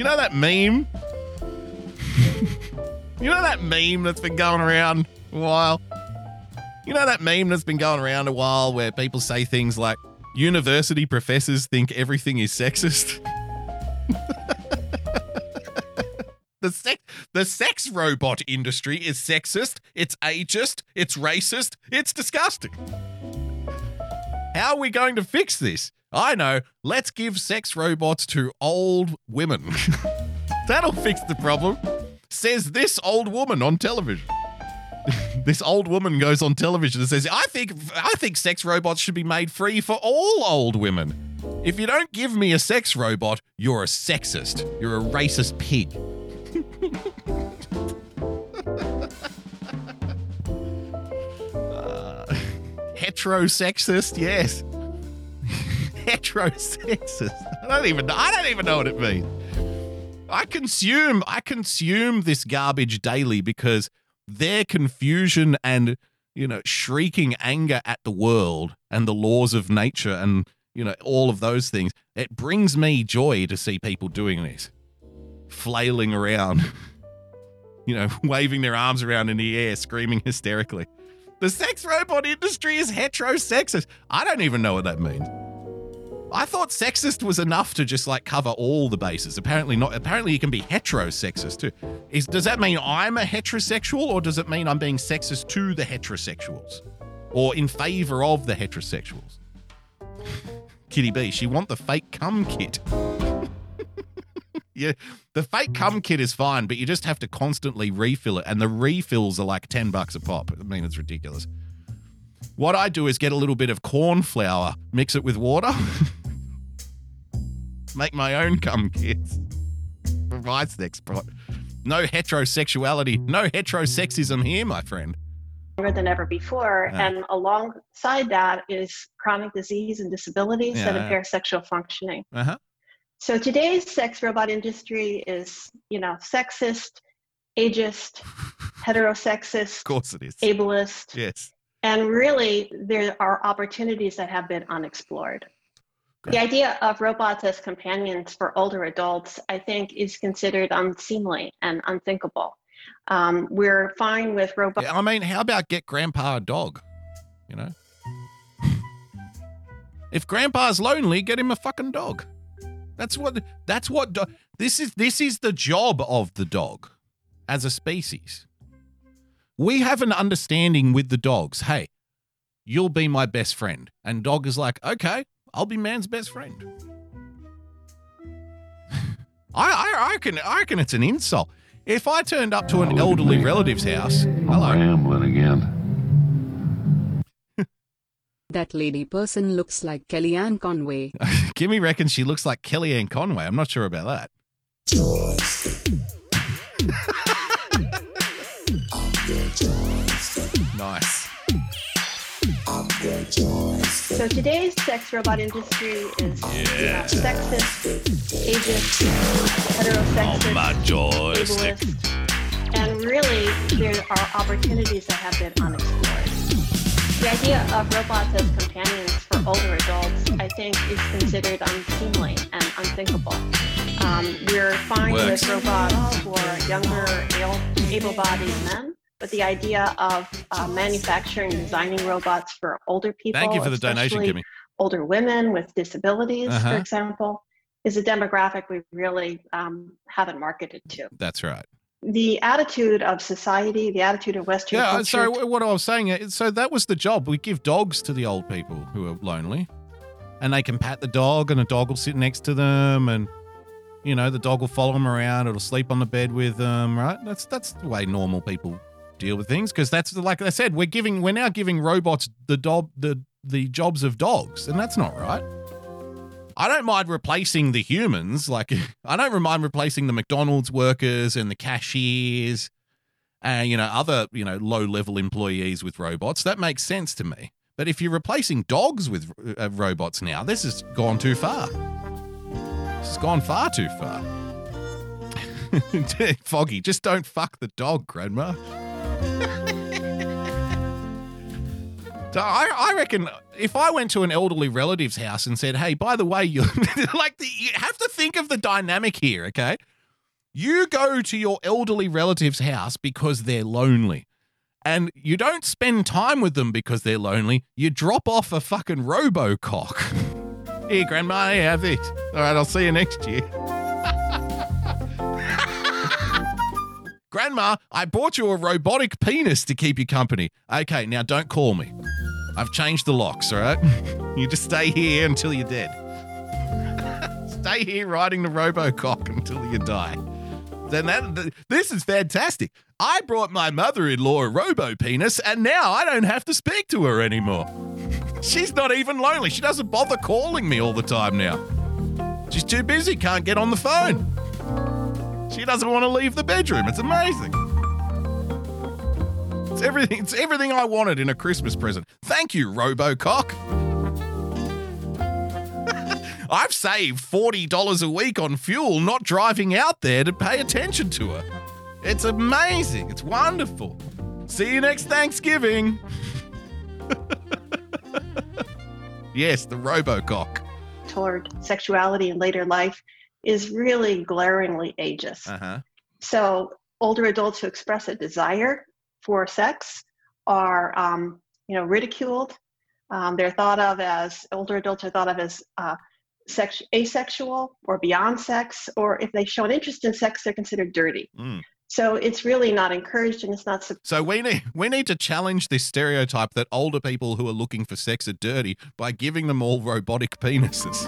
You know that meme? you know that meme that's been going around a while? You know that meme that's been going around a while where people say things like, university professors think everything is sexist? the sex the sex robot industry is sexist, it's ageist, it's racist, it's disgusting. How are we going to fix this? I know. Let's give sex robots to old women. That'll fix the problem. Says this old woman on television. this old woman goes on television and says, "I think I think sex robots should be made free for all old women. If you don't give me a sex robot, you're a sexist. You're a racist pig." Uh, heterosexist, yes. heterosexist. I don't even know. I don't even know what it means. I consume I consume this garbage daily because their confusion and you know shrieking anger at the world and the laws of nature and you know all of those things it brings me joy to see people doing this flailing around you know waving their arms around in the air screaming hysterically the sex robot industry is heterosexist i don't even know what that means I thought sexist was enough to just like cover all the bases. Apparently not. Apparently you can be heterosexist too. Is does that mean I'm a heterosexual or does it mean I'm being sexist to the heterosexuals or in favor of the heterosexuals? Kitty B, she want the fake cum kit. yeah, the fake cum kit is fine, but you just have to constantly refill it, and the refills are like ten bucks a pop. I mean, it's ridiculous. What I do is get a little bit of corn flour, mix it with water, make my own cum kits. Provide sex pot. No heterosexuality, no heterosexism here, my friend. longer than ever before. Yeah. And alongside that is chronic disease and disabilities that impair sexual functioning. Uh huh. So today's sex robot industry is, you know, sexist, ageist, heterosexist, Of course it is. ableist, Yes. and really there are opportunities that have been unexplored. The idea of robots as companions for older adults, I think, is considered unseemly and unthinkable. Um, we're fine with robots. Yeah, I mean, how about get grandpa a dog? You know? if grandpa's lonely, get him a fucking dog. That's what that's what do- this is this is the job of the dog as a species. We have an understanding with the dogs. Hey, you'll be my best friend. And dog is like, "Okay, I'll be man's best friend." I, I, reckon I reckon it's an insult. If I turned up to an elderly relative's house, hello, I'm Rambling again. That lady person looks like Kellyanne Conway. Kimmy reckons she looks like Kellyanne Conway. I'm not sure about that. nice. So today's sex robot industry is uh, you know, sexist, ageist, heterosexist, oh, my joystick. ableist, and really there are opportunities that have been unexplored. The idea of robots as companions for older adults, I think, is considered unseemly and unthinkable. Um, we're fine Works. with robots for younger, able- able-bodied men, but the idea of uh, manufacturing, designing robots for older people. Thank you for the donation, Kimmy. Older women with disabilities, Uh-huh. for example, is a demographic we really um, haven't marketed to. That's right. The attitude of society, the attitude of Western Yeah, culture. sorry, wh- what I was saying, uh, so that was the job. We give dogs to the old people who are lonely, and they can pat the dog, and the dog will sit next to them, and you know the dog will follow them around. It'll sleep on the bed with them, right? That's that's the way normal people deal with things because that's like I said, we're giving we're now giving robots the dog the the jobs of dogs, and that's not right. I don't mind replacing the humans. Like, I don't mind replacing the McDonald's workers and the cashiers and, you know, other, you know, low level employees with robots. That makes sense to me. But if you're replacing dogs with uh, robots now, this has gone too far. This has gone far too far. Foggy, just don't fuck the dog, Grandma. So I, I reckon if I went to an elderly relative's house and said, "Hey, by the way, you like the, you have to think of the dynamic here, okay? You go to your elderly relative's house because they're lonely, and you don't spend time with them because they're lonely. You drop off a fucking RoboCock. Here, Grandma, have this. All right, I'll see you next year. Grandma, I bought you a robotic penis to keep you company. Okay, now don't call me. I've changed the locks, all right? You just stay here until you're dead. stay here riding the Robocock until you die. Then that th- this is fantastic. I brought my mother-in-law a robo penis, and now I don't have to speak to her anymore. She's not even lonely. She doesn't bother calling me all the time now. She's too busy, can't get on the phone. She doesn't want to leave the bedroom. It's amazing. It's everything. It's everything I wanted in a Christmas present. Thank you, RoboCock. I've saved forty dollars a week on fuel, not driving out there to pay attention to her. It's amazing. It's wonderful. See you next Thanksgiving. yes, the RoboCock. toward sexuality in later life is really glaringly ageist. Uh huh. So older adults who express a desire for sex are, um, you know, ridiculed. Um, they're thought of as older adults are thought of as uh, sex, asexual or beyond sex, or if they show an interest in sex, they're considered dirty. Mm. So it's really not encouraged, and it's not. sup- So we need we need to challenge this stereotype that older people who are looking for sex are dirty by giving them all robotic penises.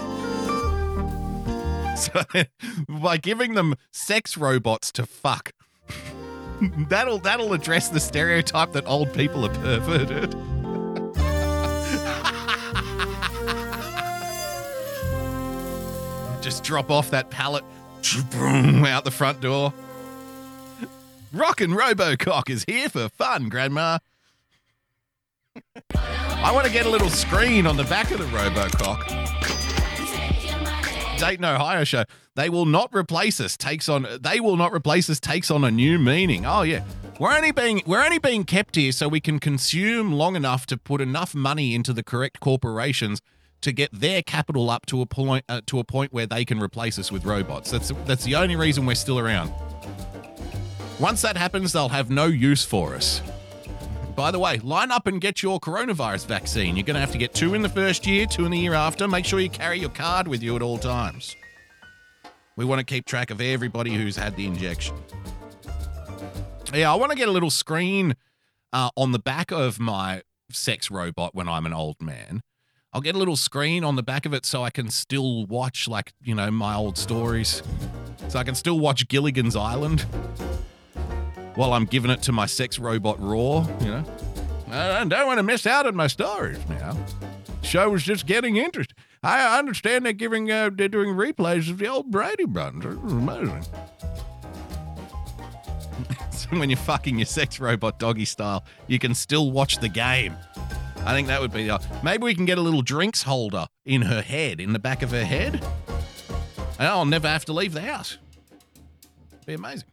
So by giving them sex robots to fuck. that'll that'll address the stereotype that old people are perverted. Just drop off that pallet out the front door. Rockin' Robocock is here for fun, Grandma. I want to get a little screen on the back of the Robocock. Dayton, Ohio show. They will not replace us. Takes on. They will not replace us. Takes on a new meaning. Oh yeah, we're only being we're only being kept here so we can consume long enough to put enough money into the correct corporations to get their capital up to a point uh, to a point where they can replace us with robots. That's that's the only reason we're still around. Once that happens, they'll have no use for us. By the way, line up and get your coronavirus vaccine. You're going to have to get two in the first year, two in the year after. Make sure you carry your card with you at all times. We want to keep track of everybody who's had the injection. Yeah, I want to get a little screen uh, on the back of my sex robot when I'm an old man. I'll get a little screen on the back of it so I can still watch, like, you know, my old stories. So I can still watch Gilligan's Island while I'm giving it to my sex robot Raw, you know. I don't want to miss out on my stories now. Show is just getting interested. I understand they're giving, uh, they're doing replays of the old Brady Bunch. Is amazing. so when you're fucking your sex robot doggy style, you can still watch the game. I think that would be. Uh, maybe we can get a little drinks holder in her head, in the back of her head. And I'll never have to leave the house. Be amazing.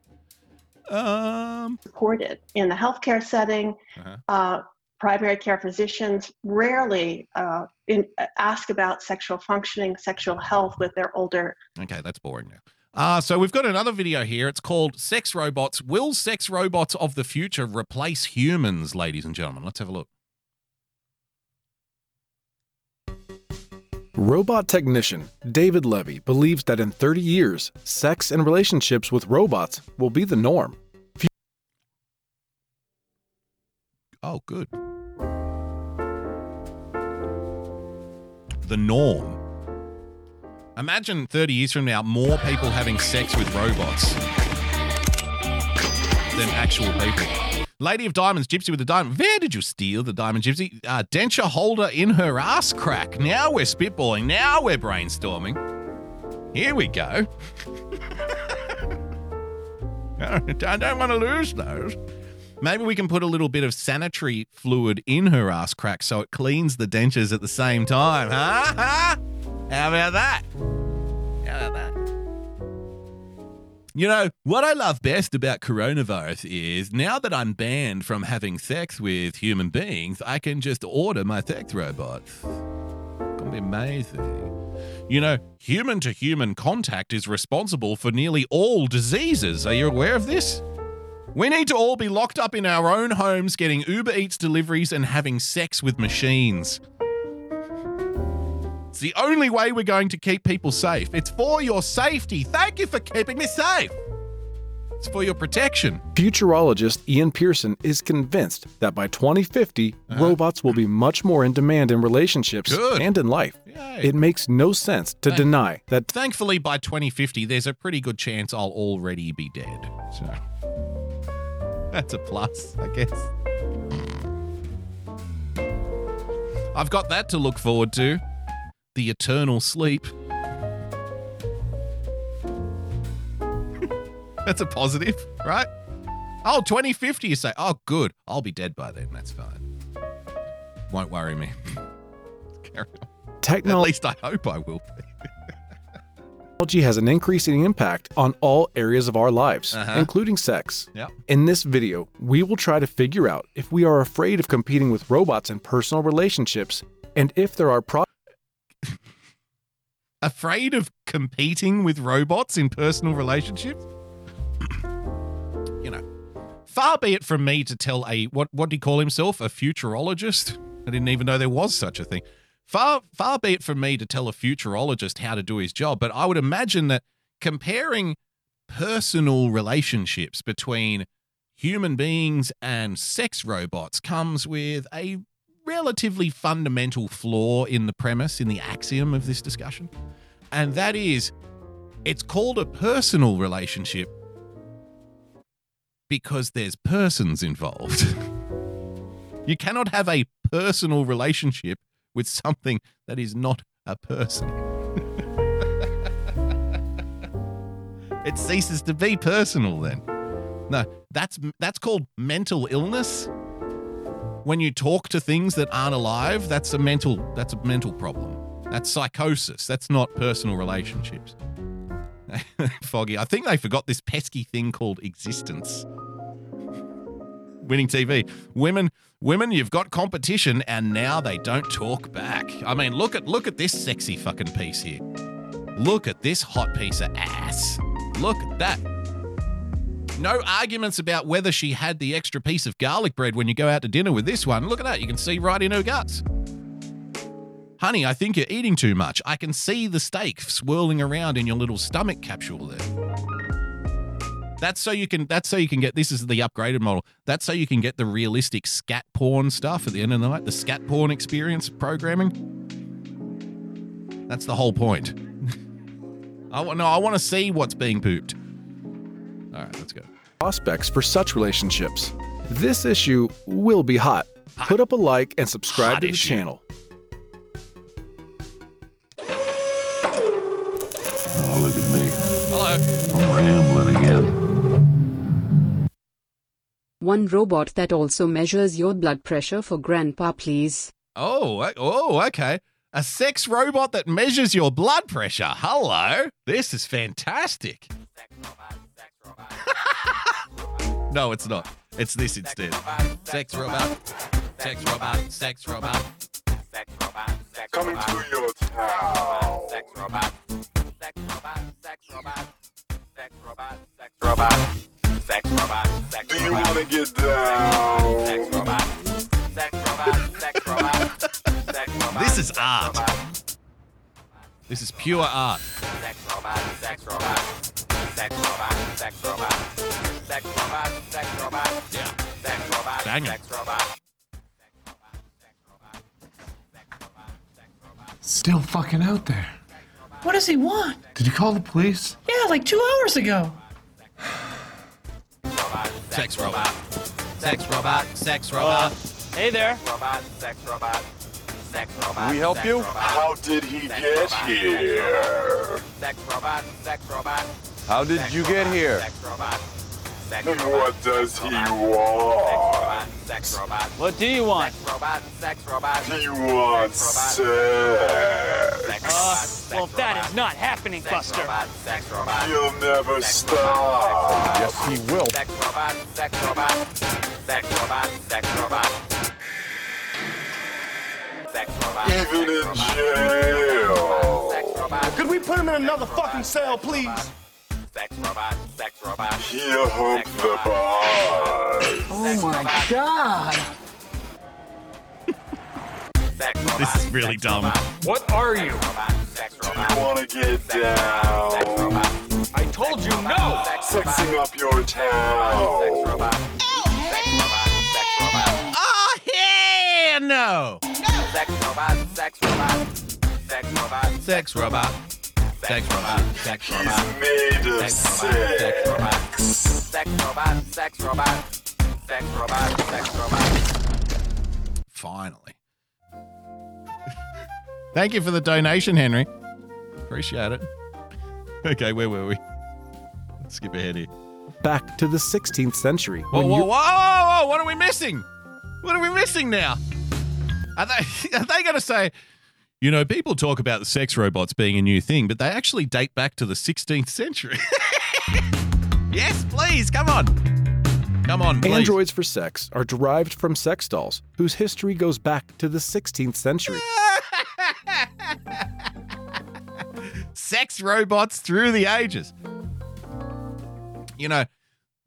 Um, supported in the healthcare setting. Uh-huh. Uh, primary care physicians rarely uh, in, ask about sexual functioning, sexual health with their older Okay, that's boring now. Uh, so we've got another video here. It's called Sex Robots. Will sex robots of the future replace humans, ladies and gentlemen? Let's have a look. Robot technician David Levy believes that in 30 years, sex and relationships with robots will be the norm. Oh, good. The norm. Imagine 30 years from now, more people having sex with robots than actual people. Lady of Diamonds, Gypsy with the diamond. Where did you steal the diamond, Gypsy? Uh, denture holder in her ass crack. Now we're spitballing. Now we're brainstorming. Here we go. I don't want to lose those. Maybe we can put a little bit of sanitary fluid in her ass crack so it cleans the dentures at the same time. Huh? huh? How about that? How about that? You know, what I love best about coronavirus is now that I'm banned from having sex with human beings, I can just order my sex robots. It's gonna be amazing. You know, human to human contact is responsible for nearly all diseases. Are you aware of this? We need to all be locked up in our own homes, getting Uber Eats deliveries and having sex with machines. It's the only way we're going to keep people safe. It's for your safety. Thank you for keeping me safe. It's for your protection. Futurologist Ian Pearson is convinced that by 2050, uh-huh. robots will be much more in demand in relationships Good. and in life. It makes no sense to Thank- deny that Thankfully, by 2050, there's a pretty good chance I'll already be dead. So that's a plus, I guess. I've got that to look forward to the eternal sleep. that's a positive, right? Oh, 2050, you say. Oh, good. I'll be dead by then. That's fine. Won't worry me. Carry on. At least I hope I will be. Has an increasing impact on all areas of our lives, Uh-huh. including sex. Yep. In this video, we will try to figure out if we are afraid of competing with robots in personal relationships and if there are pro- afraid of competing with robots in personal relationships? you know, far be it from me to tell a what what do you call himself? A futurologist? I didn't even know there was such a thing. Far far be it from me to tell a futurologist how to do his job, but I would imagine that comparing personal relationships between human beings and sex robots comes with a relatively fundamental flaw in the premise, in the axiom of this discussion. And that is, it's called a personal relationship because there's persons involved. you cannot have a personal relationship with something that is not a person. it ceases to be personal then. No, that's that's called mental illness when you talk to things that aren't alive, that's a mental that's a mental problem. That's psychosis. That's not personal relationships. Foggy. I think they forgot this pesky thing called existence. Winning TV. Women women, you've got competition and now they don't talk back. I mean, look at look at this sexy fucking piece here. Look at this hot piece of ass. Look at that. No arguments about whether she had the extra piece of garlic bread when you go out to dinner with this one. Look at that. You can see right in her guts. Honey, I think you're eating too much. I can see the steak swirling around in your little stomach capsule there. That's so you can that's so you can get this is the upgraded model. That's so you can get the realistic scat porn stuff at the end of the night, the scat porn experience programming. That's the whole point. I want no, I want to see what's being pooped. All right, let's go. prospects for such relationships. This issue will be hot. Put up a like and subscribe Hot to the issue. channel. Oh, look at me. Hello. I'm rambling One robot that also measures your blood pressure for grandpa, please. Oh, oh, okay. A sex robot that measures your blood pressure. Hello. This is fantastic. no, it's not. It's this instead. Sex robot. Sex robot. Sex robot. Sex robot. Sex robot. Coming to your town. Do you want to get down? This is art. This is pure art. Banger. Still fucking out there. What does he want? Did you call the police? Yeah, like two hours ago. Sex robot. Sex robot. Sex robot. Hey there. Robot, sex robot. Sex robot. We help you? How did he get here? Sex robot, sex robot. How did you get here? And what does he want? Sex robot. What do you want? Robot, sex robot. He wants sex. Uh, well, that is not happening, Buster. He'll never stop. Yes, he will. Sex sex robot. Sex robot, sex robot. Sex robot. Even in jail. Could we put him in another fucking cell, please? Sex robot, sex robot. He'll hump the bar. Oh my god. This is really dumb. What are you? You wanna get down? I told you no. Sexing up your town. Sex robot sex robot oh, hell no! Sex robot, sex robot. Sex robot, Sex robot. Sex robot. Sex robot. made of Sex robot. sex. Sex robot, sex robot. Sex robot, sex robot. Finally. Thank you for the donation, Henry. Appreciate it. Okay, where were we? Let's skip ahead here. Back to the 16th century. Whoa, when whoa, Eu- whoa, whoa, whoa, what are we missing? What are we missing now? Are they, are they going to say, you know, people talk about the sex robots being a new thing, but they actually date back to the 16th century? yes, please, come on. Come on, please. Androids for sex are derived from sex dolls, whose history goes back to the 16th century. sex robots through the ages. You know,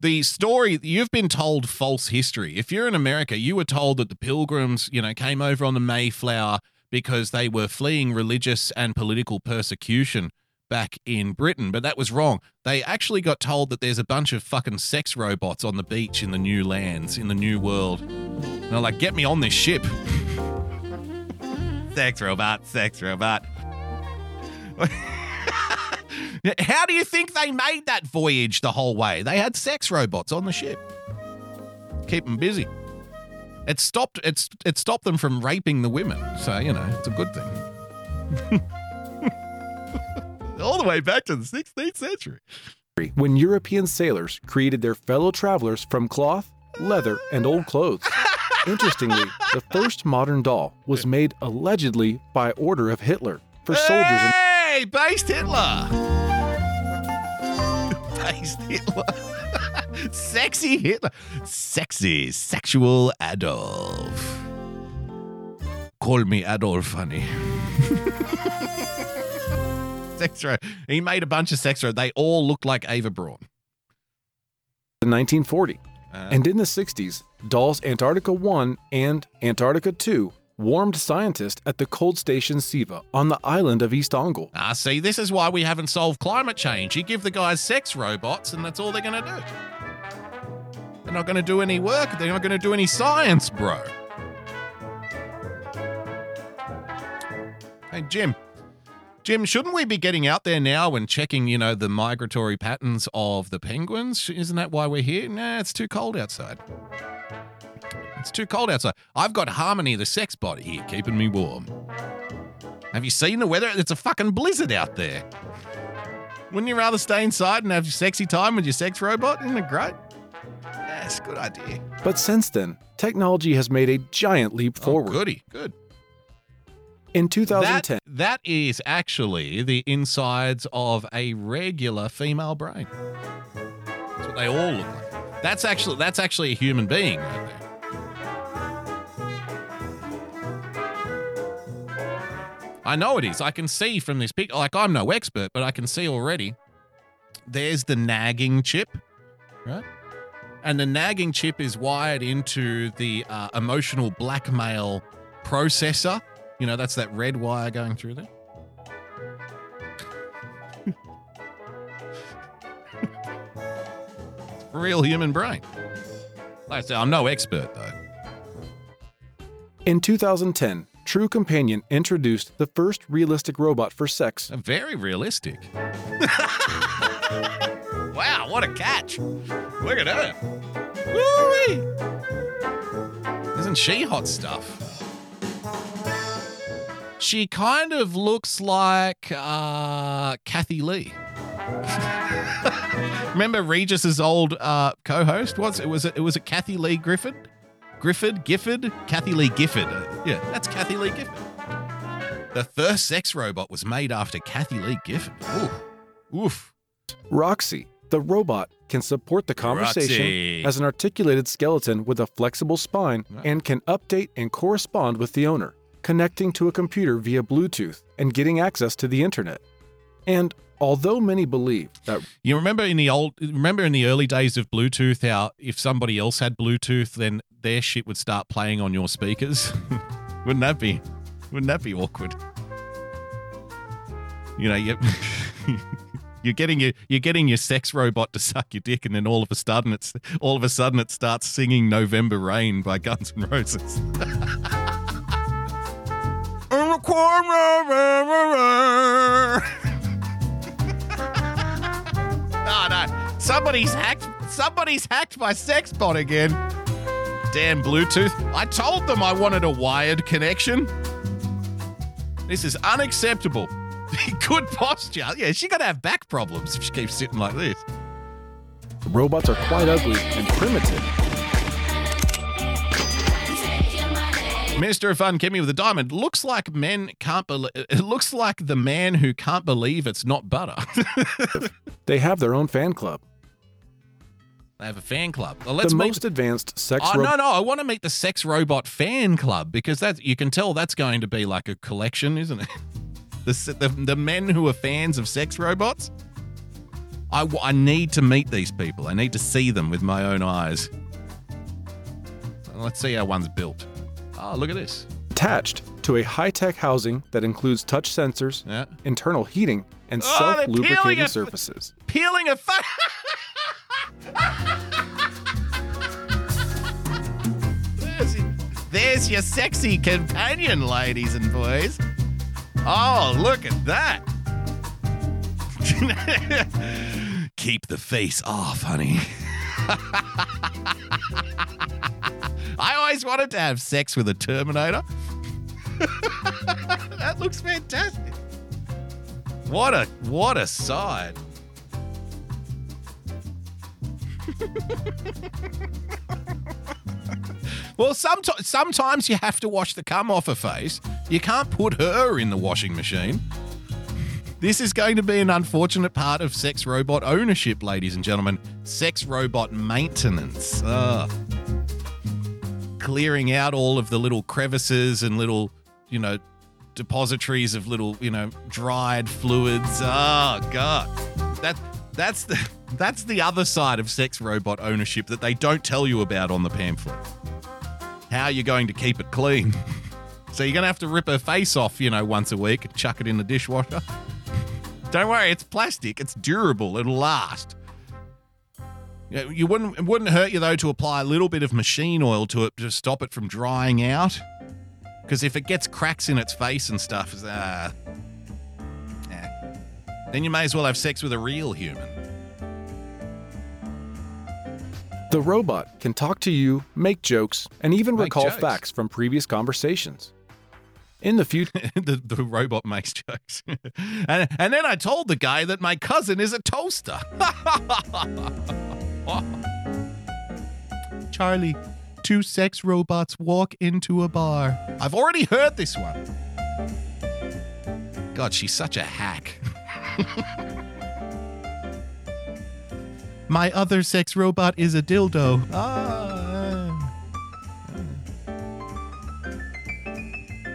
the story you've been told false history. If you're in America, you were told that the pilgrims, you know, came over on the Mayflower because they were fleeing religious and political persecution back in Britain, but that was wrong. They actually got told that there's a bunch of fucking sex robots on the beach in the new lands, in the new world. And they're like, get me on this ship. sex robot, sex robot. How do you think they made that voyage the whole way? They had sex robots on the ship. Keep them busy. It stopped it's it stopped them from raping the women. So, you know, it's a good thing. All the way back to the 16th century. When European sailors created their fellow travelers from cloth, leather, and old clothes. Interestingly, the first modern doll was made allegedly by order of Hitler for soldiers in Hey, based Hitler. based Hitler. Sexy Hitler. Sexy sexual Adolf. Call me Adolf, honey. sex He made a bunch of sex They all look like Eva Braun. in 1940. Uh. and in the 60s, Dolls Antarctica 1 and Antarctica 2 warmed scientists at the cold station Siva on the island of East Ongul. Ah, see, this is why we haven't solved climate change. You give the guys sex robots, and that's all they're going to do. They're not going to do any work. They're not going to do any science, bro. Hey, Jim. Jim, shouldn't we be getting out there now and checking, you know, the migratory patterns of the penguins? Isn't that why we're here? Nah, it's too cold outside. It's too cold outside. I've got Harmony, the sex bot, here, keeping me warm. Have you seen the weather? It's a fucking blizzard out there. Wouldn't you rather stay inside and have your sexy time with your sex robot? Isn't it great? Yeah, a good idea. But since then, technology has made a giant leap oh, forward. Goody, good. In 2010, That, that is actually the insides of a regular female brain. That's what they all look like. That's actually that's actually a human being right there. I know it is. I can see from this pic. Like I'm no expert, but I can see already. There's the nagging chip, right? and the nagging chip is wired into the uh, emotional blackmail processor. You know, that's that red wire going through there. Real human brain. Like I say, I'm no expert though. In 2010, True Companion introduced the first realistic robot for sex. Very realistic. wow, what a catch! Look at her. Woo-wee. Isn't she hot stuff? She kind of looks like uh, Kathie Lee. Remember Regis's old uh, co-host? What's it? Was it? It was it Kathy Lee Griffin? Griffith? Gifford? Kathie Lee Gifford. Uh, yeah, that's Kathie Lee Gifford. The first sex robot was made after Kathie Lee Gifford. Oof. Oof. Roxy, the robot, can support the conversation Roxy. as an articulated skeleton with a flexible spine and can update and correspond with the owner, connecting to a computer via Bluetooth and getting access to the internet. And although many believe that You remember in the old remember in the early days of Bluetooth how if somebody else had Bluetooth then their shit would start playing on your speakers? wouldn't that be wouldn't that be awkward? You know, you you're getting your you're getting your sex robot to suck your dick and then all of a sudden it's all of a sudden it starts singing November Rain by Guns N' Roses. In the corner. Oh no! Somebody's hacked. Somebody's hacked my sex bot again. Damn Bluetooth! I told them I wanted a wired connection. This is unacceptable. Good posture. Yeah, she got to have back problems if she keeps sitting like this. robots are quite ugly and primitive. Minister of Fun, Kimmy with a diamond. Looks like men can't believe. It looks like the man who can't believe it's not butter. They have their own fan club. They have a fan club. Well, let's the meet- most advanced sex Oh robot. no, no! I want to meet the sex robot fan club because that you can tell that's going to be like a collection, isn't it? The the, the men who are fans of sex robots. I, I need to meet these people. I need to see them with my own eyes. Let's see how one's built. Oh, look at this. Attached to a high tech housing that includes touch sensors, internal heating, and ah, Oh, self lubricating surfaces. Peeling a there's, there's your sexy companion, ladies and boys. Oh, look at that. Keep the face off, honey. I always wanted to have sex with a Terminator. that looks fantastic. What a what a side. well, sometimes sometimes you have to wash the cum off her face. You can't put her in the washing machine. This is going to be an unfortunate part of sex robot ownership, ladies and gentlemen. Sex robot maintenance. Ugh. Clearing out all of the little crevices and little, you know, depositories of little, you know, dried fluids. Oh god. That that's the that's the other side of sex robot ownership that they don't tell you about on the pamphlet. How are you're going to keep it clean. So you're going to have to rip her face off, you know, once a week and chuck it in the dishwasher. Don't worry, it's plastic. It's durable. It'll last. You, wouldn't it wouldn't hurt you though to apply a little bit of machine oil to it to stop it from drying out. Because if it gets cracks in its face and stuff, eh. Then you may as well have sex with a real human. The robot can talk to you, make jokes, and even Make recall jokes. facts from previous conversations. In the future, the, the robot makes jokes. and, and then I told the guy that my cousin is a toaster. Charlie, two sex robots walk into a bar. I've already heard this one. God, she's such a hack. My other sex robot is a dildo. Ah.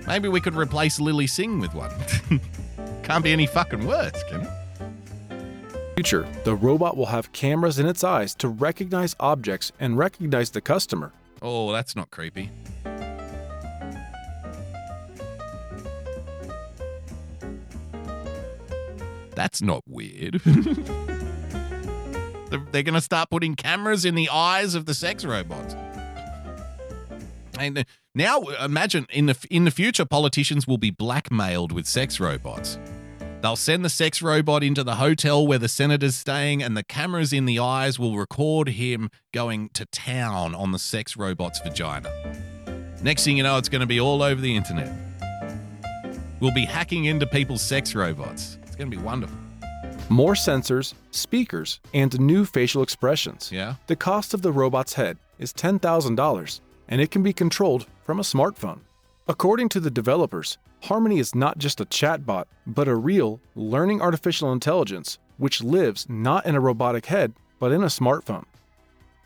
Maybe we could replace Lilly Singh with one. Can't be any fucking worse, can it? future, the robot will have cameras in its eyes to recognize objects and recognize the customer. Oh, that's not creepy. That's not weird. they're going to start putting cameras in the eyes of the sex robots. And uh, now imagine in the in the future politicians will be blackmailed with sex robots. They'll send the sex robot into the hotel where the senator's staying, and the cameras in the eyes will record him going to town on the sex robot's vagina. Next thing you know, it's going to be all over the internet. We'll be hacking into people's sex robots. Going to be wonderful. More sensors, speakers, and new facial expressions. Yeah. The cost of the robot's head is $10,000, and it can be controlled from a smartphone. According to the developers, Harmony is not just a chatbot, but a real, learning artificial intelligence which lives not in a robotic head, but in a smartphone.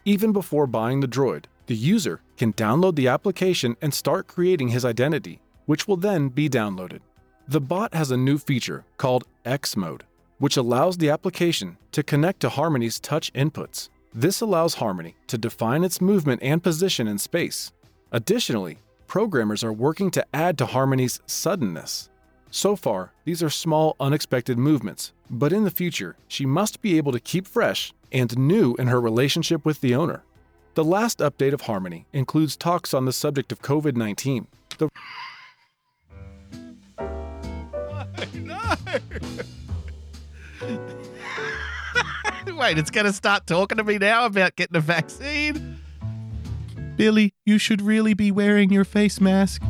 Even before buying the droid, the user can download the application and start creating his identity, which will then be downloaded. The bot has a new feature called X Mode, which allows the application to connect to Harmony's touch inputs. This allows Harmony to define its movement and position in space. Additionally, programmers are working to add to Harmony's suddenness. So far, these are small, unexpected movements, but in the future, she must be able to keep fresh and new in her relationship with the owner. The last update of Harmony includes talks on the subject of COVID 19. The Wait, it's going to start talking to me now about getting a vaccine? Billy, you should really be wearing your face mask.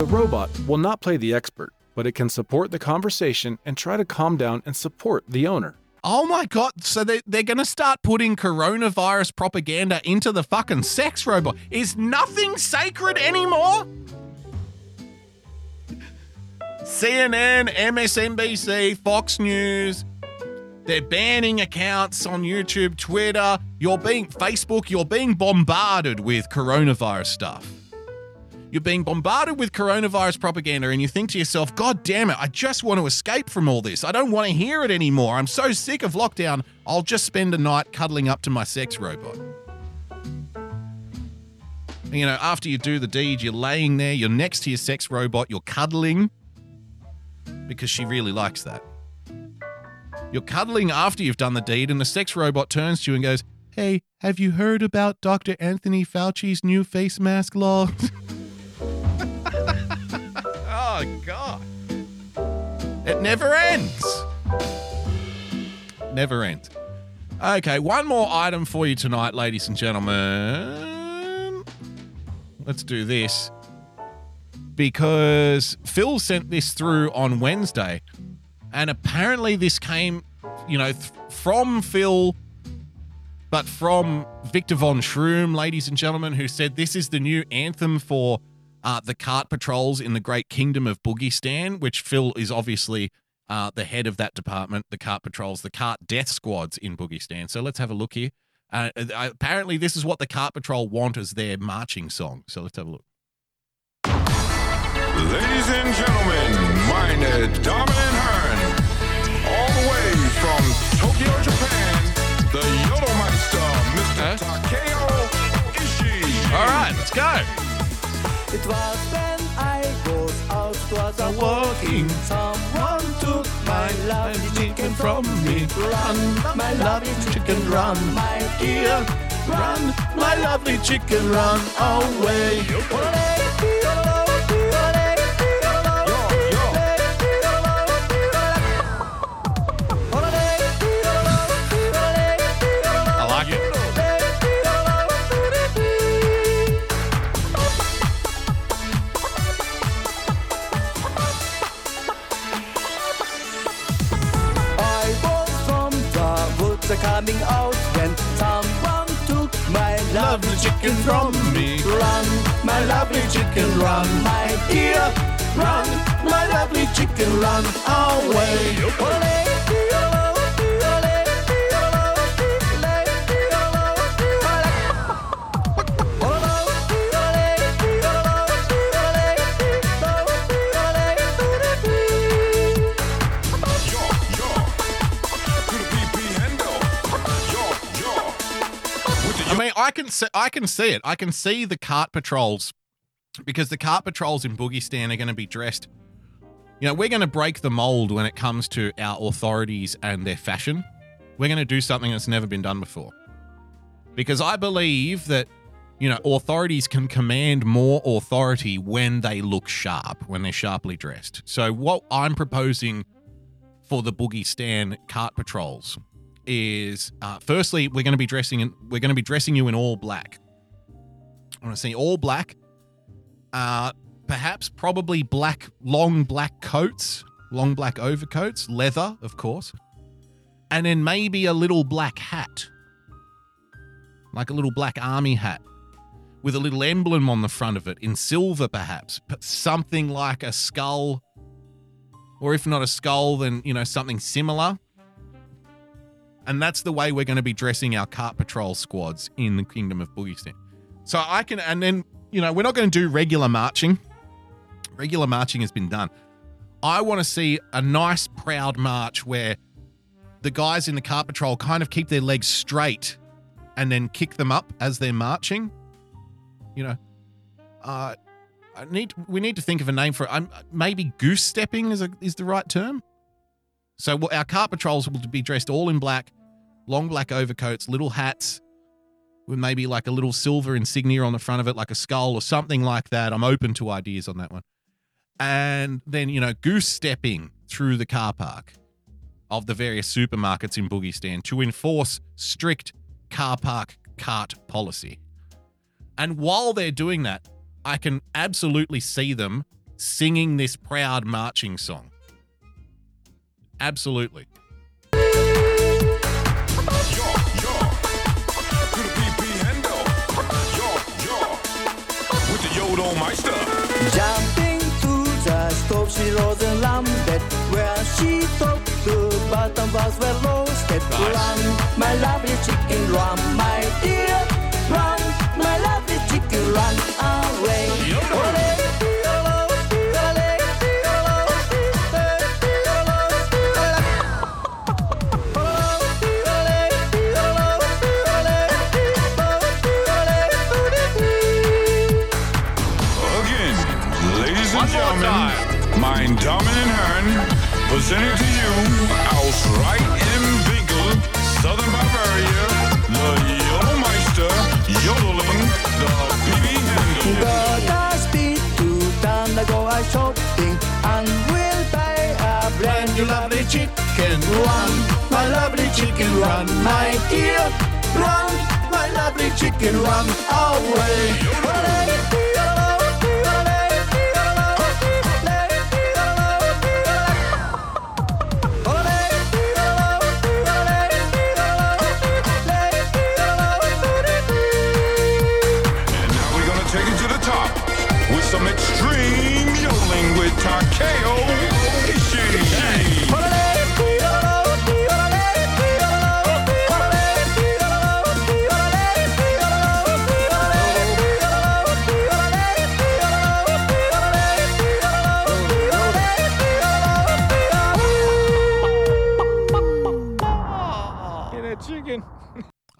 The robot will not play the expert, but it can support the conversation and try to calm down and support the owner. Oh my god, so they, they're going to start putting coronavirus propaganda into the fucking sex robot. Is nothing sacred anymore? CNN, MSNBC, Fox News, they're banning accounts on YouTube, Twitter. You're being Facebook, you're being bombarded with coronavirus stuff. You're being bombarded with coronavirus propaganda, and you think to yourself, God damn it, I just want to escape from all this. I don't want to hear it anymore. I'm so sick of lockdown. I'll just spend a night cuddling up to my sex robot. You know, after you do the deed, you're laying there, you're next to your sex robot, you're cuddling because she really likes that. You're cuddling after you've done the deed, and the sex robot turns to you and goes, Hey, have you heard about Dr. Anthony Fauci's new face mask law? oh, God. It never ends. Never ends. Okay, one more item for you tonight, ladies and gentlemen. Let's do this. Because Phil sent this through on Wednesday, and apparently this came, you know, th- from Phil, but from Victor Von Schroom, ladies and gentlemen, who said this is the new anthem for uh, the cart patrols in the great kingdom of Boogiestan, which Phil is obviously uh, the head of that department, the cart patrols, the cart death squads in Boogiestan. So let's have a look here. Uh, apparently, this is what the cart patrol want as their marching song. So let's have a look. Ladies and gentlemen, meine Damen and Herren, all the way from Tokyo, Japan, the Yodelmeister, Mr. Takeo Ishii. All right, let's go. It was when I was out, was a walking. Someone took my lovely chicken from me. Run, my lovely chicken, run, my dear. Run, my lovely chicken, run away. Woods coming out when someone took my lovely chicken from me. Run, my lovely chicken, run, my dear. Run, my lovely chicken, run away. Mean, I can see, I can see it. I can see the cart patrols because the cart patrols in Boogie are going to be dressed. You know, we're going to break the mold when it comes to our authorities and their fashion. We're going to do something that's never been done before. Because I believe that, you know, authorities can command more authority when they look sharp, when they're sharply dressed. So, what I'm proposing for the Boogiestan cart patrols is uh, firstly, we're going to be dressing in, we're going to be dressing you in all black. I want to see all black. Uh, perhaps probably black, long black coats, long black overcoats, leather, of course, and then maybe a little black hat, like a little black army hat with a little emblem on the front of it in silver, perhaps, but something like a skull, or if not a skull, then you know something similar. And that's the way we're going to be dressing our cart patrol squads in the Kingdom of Boogie So I can, and then you know, we're not going to do regular marching. Regular marching has been done. I want to see a nice, proud march where the guys in the cart patrol kind of keep their legs straight and then kick them up as they're marching. You know, uh, I need we need to think of a name for it. Um, maybe goose stepping is a, is the right term. So our cart patrols will be dressed all in black, long black overcoats, little hats, with maybe like a little silver insignia on the front of it, like a skull or something like that. I'm open to ideas on that one. And then, you know, goose stepping through the car park of the various supermarkets in Boogiestan to enforce strict car park cart policy. And while they're doing that, I can absolutely see them singing this proud marching song. Absolutely. Meister. Jumping to the stove, she rose and landed where she thought the bottom was well roasted. Run, my lovely chicken, run, my dear, run, my lovely chicken, run away. Presenting to you aus Reit im Winkl, Southern Bavaria, the Yodelmeister, yodeling the BB Handel. Gotta speed to town, I go out shopping and we'll buy a brand new lovely chicken. Run, my lovely chicken, run, my dear. Run, my lovely chicken, run away. Now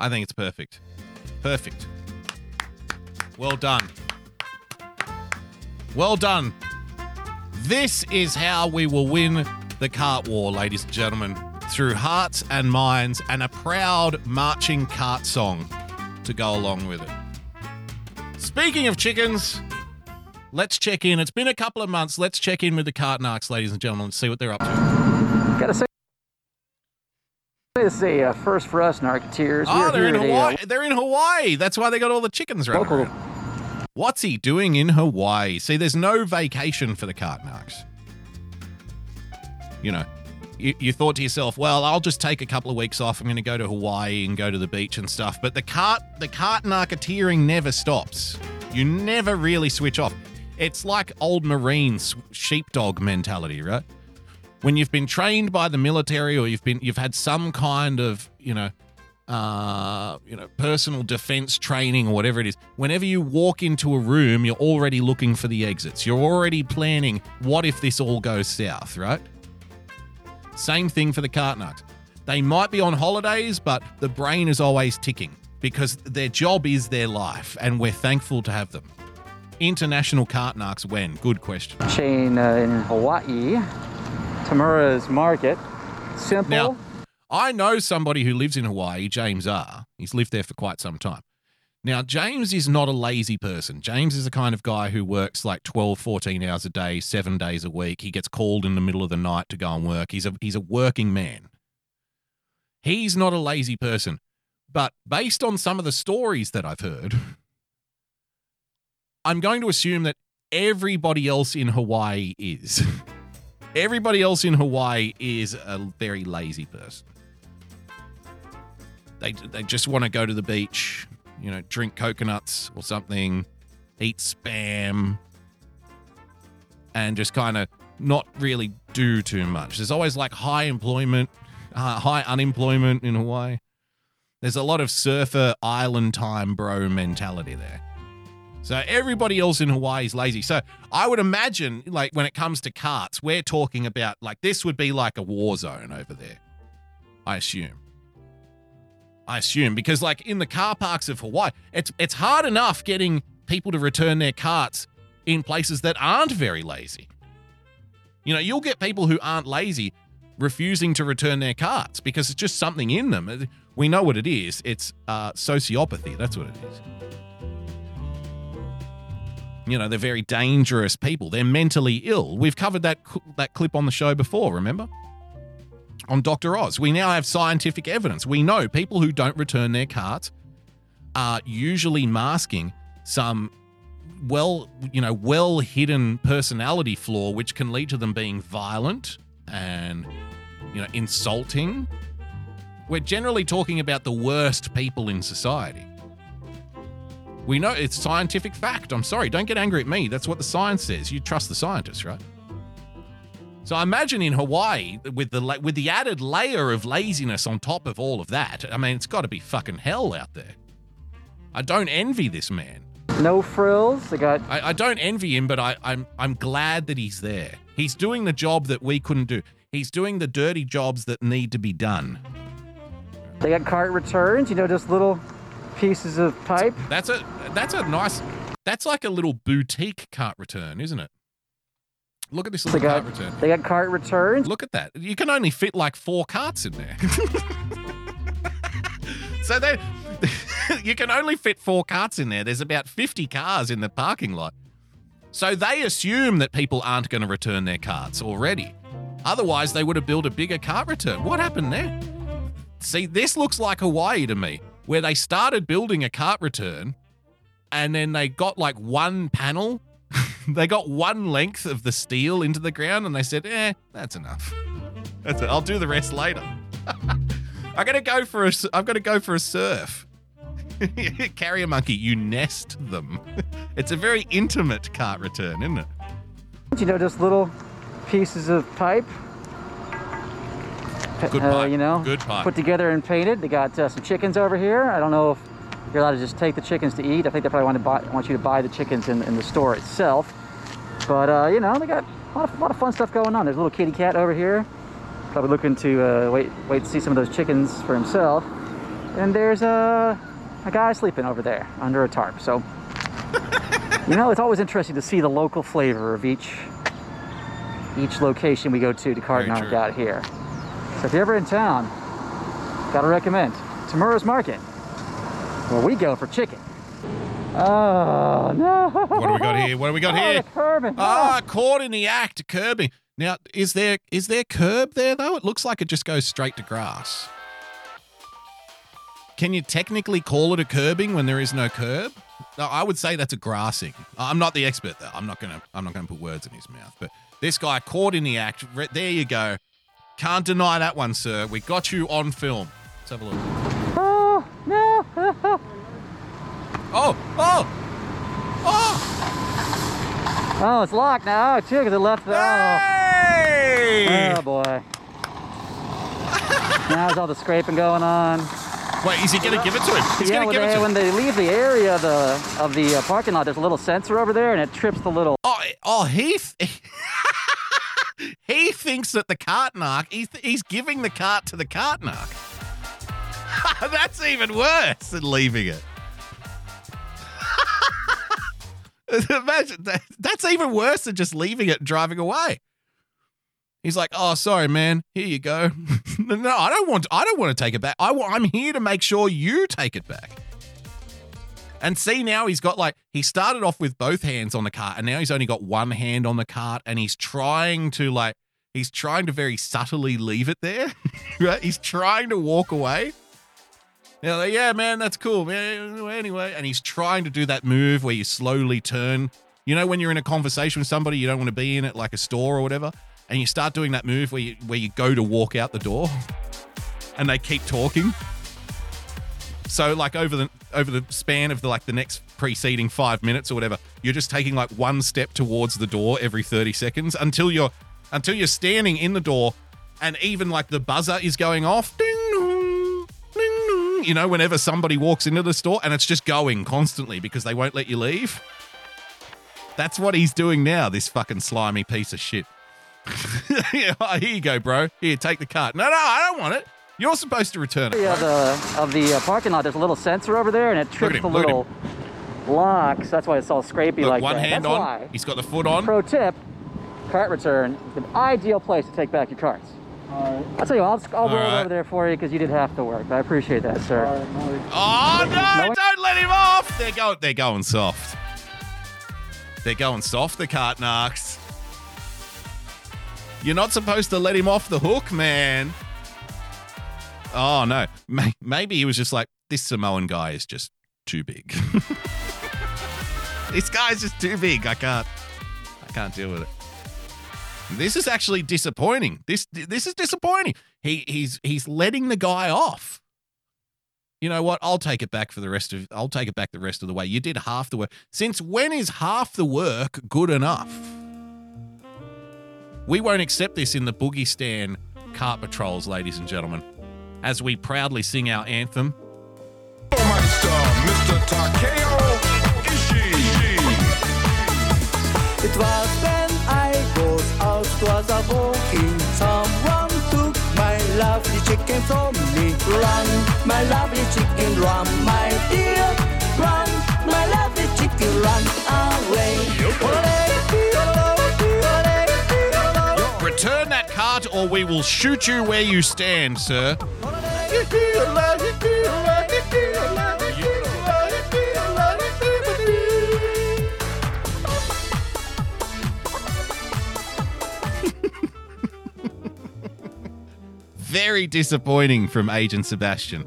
I think it's perfect. Perfect. Well done. Well done. This is how we will win the cart war, ladies and gentlemen, through hearts and minds and a proud marching cart song to go along with it. Speaking of chickens, let's check in. It's been a couple of months. Let's check in with the cart narcs, ladies and gentlemen, and see what they're up to. Is a uh, first for us, Narketeers. Oh, they're in at a, uh, Hawaii. They're in Hawaii. That's why they got all the chickens running Local- around. What's he doing in Hawaii? See, there's no vacation for the Cart Cartnarks. You know, you, you thought to yourself, well, I'll just take a couple of weeks off. I'm going to go to Hawaii and go to the beach and stuff. But the cart, the cart narketeering never stops. You never really switch off. It's like old Marine sheepdog mentality, right? When you've been trained by the military or you've been you've had some kind of, you know, uh, you know, personal defense training or whatever it is. Whenever you walk into a room, you're already looking for the exits. You're already planning what if this all goes south, right? Same thing for the Cart Narcs. They might be on holidays, but the brain is always ticking. because their job is their life, and we're thankful to have them. International cart Cartnarks when? Good question. Chain uh, in Hawaii, Tamura's Market. Simple. Now, I know somebody who lives in Hawaii, James R. He's lived there for quite some time. Now, James is not a lazy person. James is the kind of guy who works like 12, 14 hours a day, seven days a week. He gets called in the middle of the night to go and work. He's a, he's a working man. He's not a lazy person. But based on some of the stories that I've heard, I'm going to assume that everybody else in Hawaii is. everybody else in Hawaii is a very lazy person. They, they just want to go to the beach, you know, drink coconuts or something, eat spam, and just kind of not really do too much. There's always like high employment, uh, high unemployment in Hawaii. There's a lot of surfer island time bro mentality there. So everybody else in Hawaii is lazy. So I would imagine, like when it comes to carts, we're talking about like this would be like a war zone over there. I assume. I assume because like in the car parks of Hawaii, it's it's hard enough getting people to return their carts in places that aren't very lazy. You know, you'll get people who aren't lazy refusing to return their carts because it's just something in them. We know what it is. It's uh, sociopathy. That's what it is. You know, they're very dangerous people. They're mentally ill. We've covered that that clip on the show before. Remember? On Dr. Oz, we now have scientific evidence. We know people who don't return their carts are usually masking some well, you know, well hidden personality flaw, which can lead to them being violent and, you know, insulting. We're generally talking about the worst people in society. We know it's scientific fact. I'm sorry. Don't get angry at me. That's what the science says. You trust the scientists, right? So I imagine in Hawaii, with the with the added layer of laziness on top of all of that, I mean, it's got to be fucking hell out there. I don't envy this man. No frills. They got. I, I don't envy him, but I, I'm I'm glad that he's there. He's doing the job that we couldn't do. He's doing the dirty jobs that need to be done. They got cart returns. You know, just little pieces of pipe. That's a that's a nice. That's like a little boutique cart return, isn't it? Look at this little They got- cart return. They got cart returns. Look at that. You can only fit like four carts in there. so they you can only fit four carts in there. There's about 50 cars in the parking lot. So they assume that people aren't going to return their carts already. Otherwise, they would have built a bigger cart return. What happened there? See, this looks like Hawaii to me, where they started building a cart return and then they got like one panel. they got one length of the steel into the ground and they said, eh, that's enough. That's it. I'll do the rest later. I gotta go for a. I've got to go for a surf. Carrier monkey, you nest them. It's a very intimate cart return, isn't it? You know, just little pieces of pipe. Good uh. You know, Good put together and painted. They got uh, some chickens over here. I don't know if you're allowed to just take the chickens to eat. I think they probably want to buy, want you to buy the chickens in, in the store itself. But uh, you know, they got a lot, of, a lot of fun stuff going on. There's a little kitty cat over here, probably looking to uh, wait wait to see some of those chickens for himself. And there's a a guy sleeping over there under a tarp. So you know, it's always interesting to see the local flavor of each each location we go to to Very knock out here. So if you're ever in town, gotta recommend Tamura's Market, where we go for chicken. Oh no! What do we got here? What do we got Oh, here? curbing. Ah, caught in the act, curbing. Now, is there is there curb there though? It looks like it just goes straight to grass. Can you technically call it a curbing when there is no curb? No, I would say that's a grassing. I'm not the expert though. I'm not gonna I'm not gonna put words in his mouth. But this guy caught in the act. There you go. Can't deny that one, sir. We got you on film. Let's have a look. Oh no! Oh, oh, oh! Oh, it's locked now. Oh, too, because it left the. Hey! Oh, oh boy. now there's all the scraping going on. Wait, is he gonna give it to him? He's yeah, gonna give it they, to him. when they leave the area of the of the uh, parking lot, there's a little sensor over there, and it trips the little. Oh, oh, he th- he thinks that the cart narc. He's he's giving the cart to the cart narc. That's even worse than leaving it. Imagine that, that's even worse than just leaving it and driving away. He's like, "Oh, sorry, man. Here you go." no, I don't want. I don't want to take it back. I I'm here to make sure you take it back. And see now he's got like he started off with both hands on the cart, and now he's only got one hand on the cart, and he's trying to like he's trying to very subtly leave it there. right? He's trying to walk away. Yeah, like, yeah, man, that's cool, man. Anyway, and he's trying to do that move where you slowly turn. You know, when you're in a conversation with somebody, you don't want to be in it, like a store or whatever, and you start doing that move where you where you go to walk out the door, and they keep talking. So, like over the over the span of the like the next preceding five minutes or whatever, you're just taking like one step towards the door every thirty seconds until you're until you're standing in the door, and even like the buzzer is going off. Ding dong, ding dong. You know, whenever somebody walks into the store, and it's just going constantly because they won't let you leave. That's what he's doing now. This fucking slimy piece of shit. here you go, bro. Here, take the cart. No, no, I don't want it. You're supposed to return it. Yeah, the, of the uh, parking lot, there's a little sensor over there, and it trips him, the little locks. That's why it's all scrapey Look, like one that. hand That's on. why. He's got the foot on. Pro tip: cart return, the ideal place to take back your carts. I'll tell you, I'll, I'll roll right. over there for you because you did half the work. I appreciate that, sir. Oh no! No- Don't let him off. They're going. They're going soft. They're going soft. The cart narcs. You're not supposed to let him off the hook, man. Oh no. Maybe he was just like, this Samoan guy is just too big. this guy's just too big. I can't. I can't deal with it. This is actually disappointing. This this is disappointing. He he's he's letting the guy off. You know what? I'll take it back for the rest of I'll take it back the rest of the way. You did half the work. Since when is half the work good enough? We won't accept this in the Boogiestan Cart Patrols, ladies and gentlemen, as we proudly sing our anthem. It was when I was out was a walking. Someone took my lovely chicken from me. Run, my lovely chicken, run, my dear. Run, my lovely chicken, run away. Return that cart or we will shoot you where you stand, sir. Very disappointing from Agent Sebastian.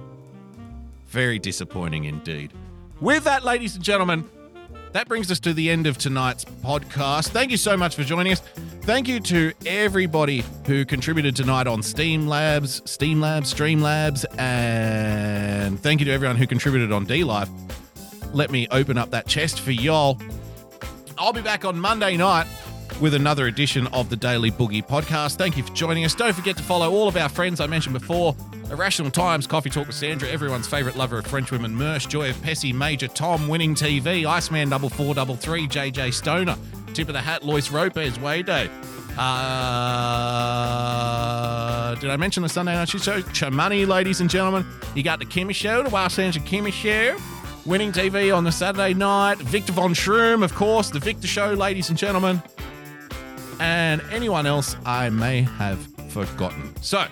Very disappointing indeed. With that, ladies and gentlemen, that brings us to the end of tonight's podcast. Thank you so much for joining us. Thank you to everybody who contributed tonight on Steam Labs, Steam Labs, Stream Labs, and thank you to everyone who contributed on D-Live. Let me open up that chest for y'all. I'll be back on Monday night with another edition of the Daily Boogie podcast. Thank you for joining us. Don't forget to follow all of our friends I mentioned before Irrational Times, Coffee Talk with Sandra, everyone's favourite lover of French women, Mersh, Joy of Pessy, Major Tom, Winning TV, Iceman double four double three, JJ Stoner, Tip of the Hat, Lois Ropez, Wayday. Uh, did I mention the Sunday night show? Cha Money, ladies and gentlemen. You got the Kimmy Show, the Wild Sandra Kimmy Show. Winning TV on the Saturday night. Victor Von Schroom, of course, the Victor Show, ladies and gentlemen. And anyone else I may have forgotten. So,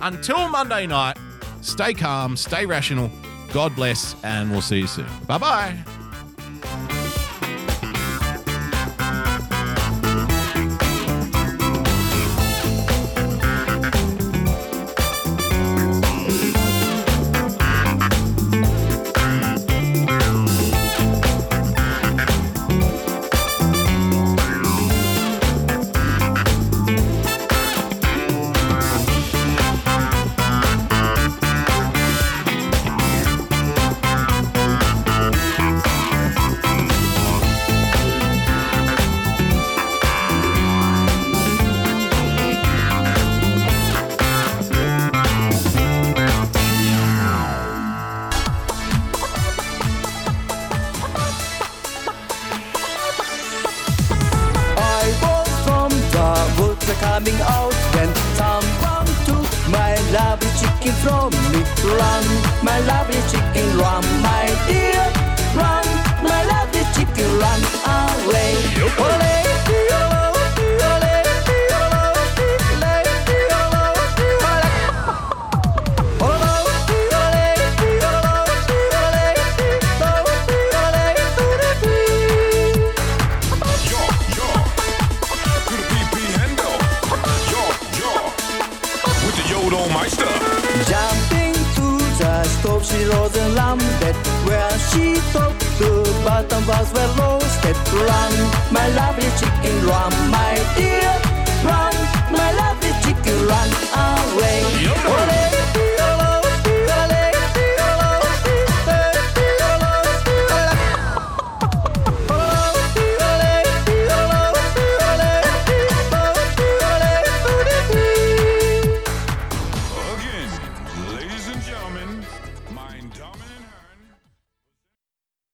until Monday night, stay calm, stay rational. God bless, and we'll see you soon. Bye bye.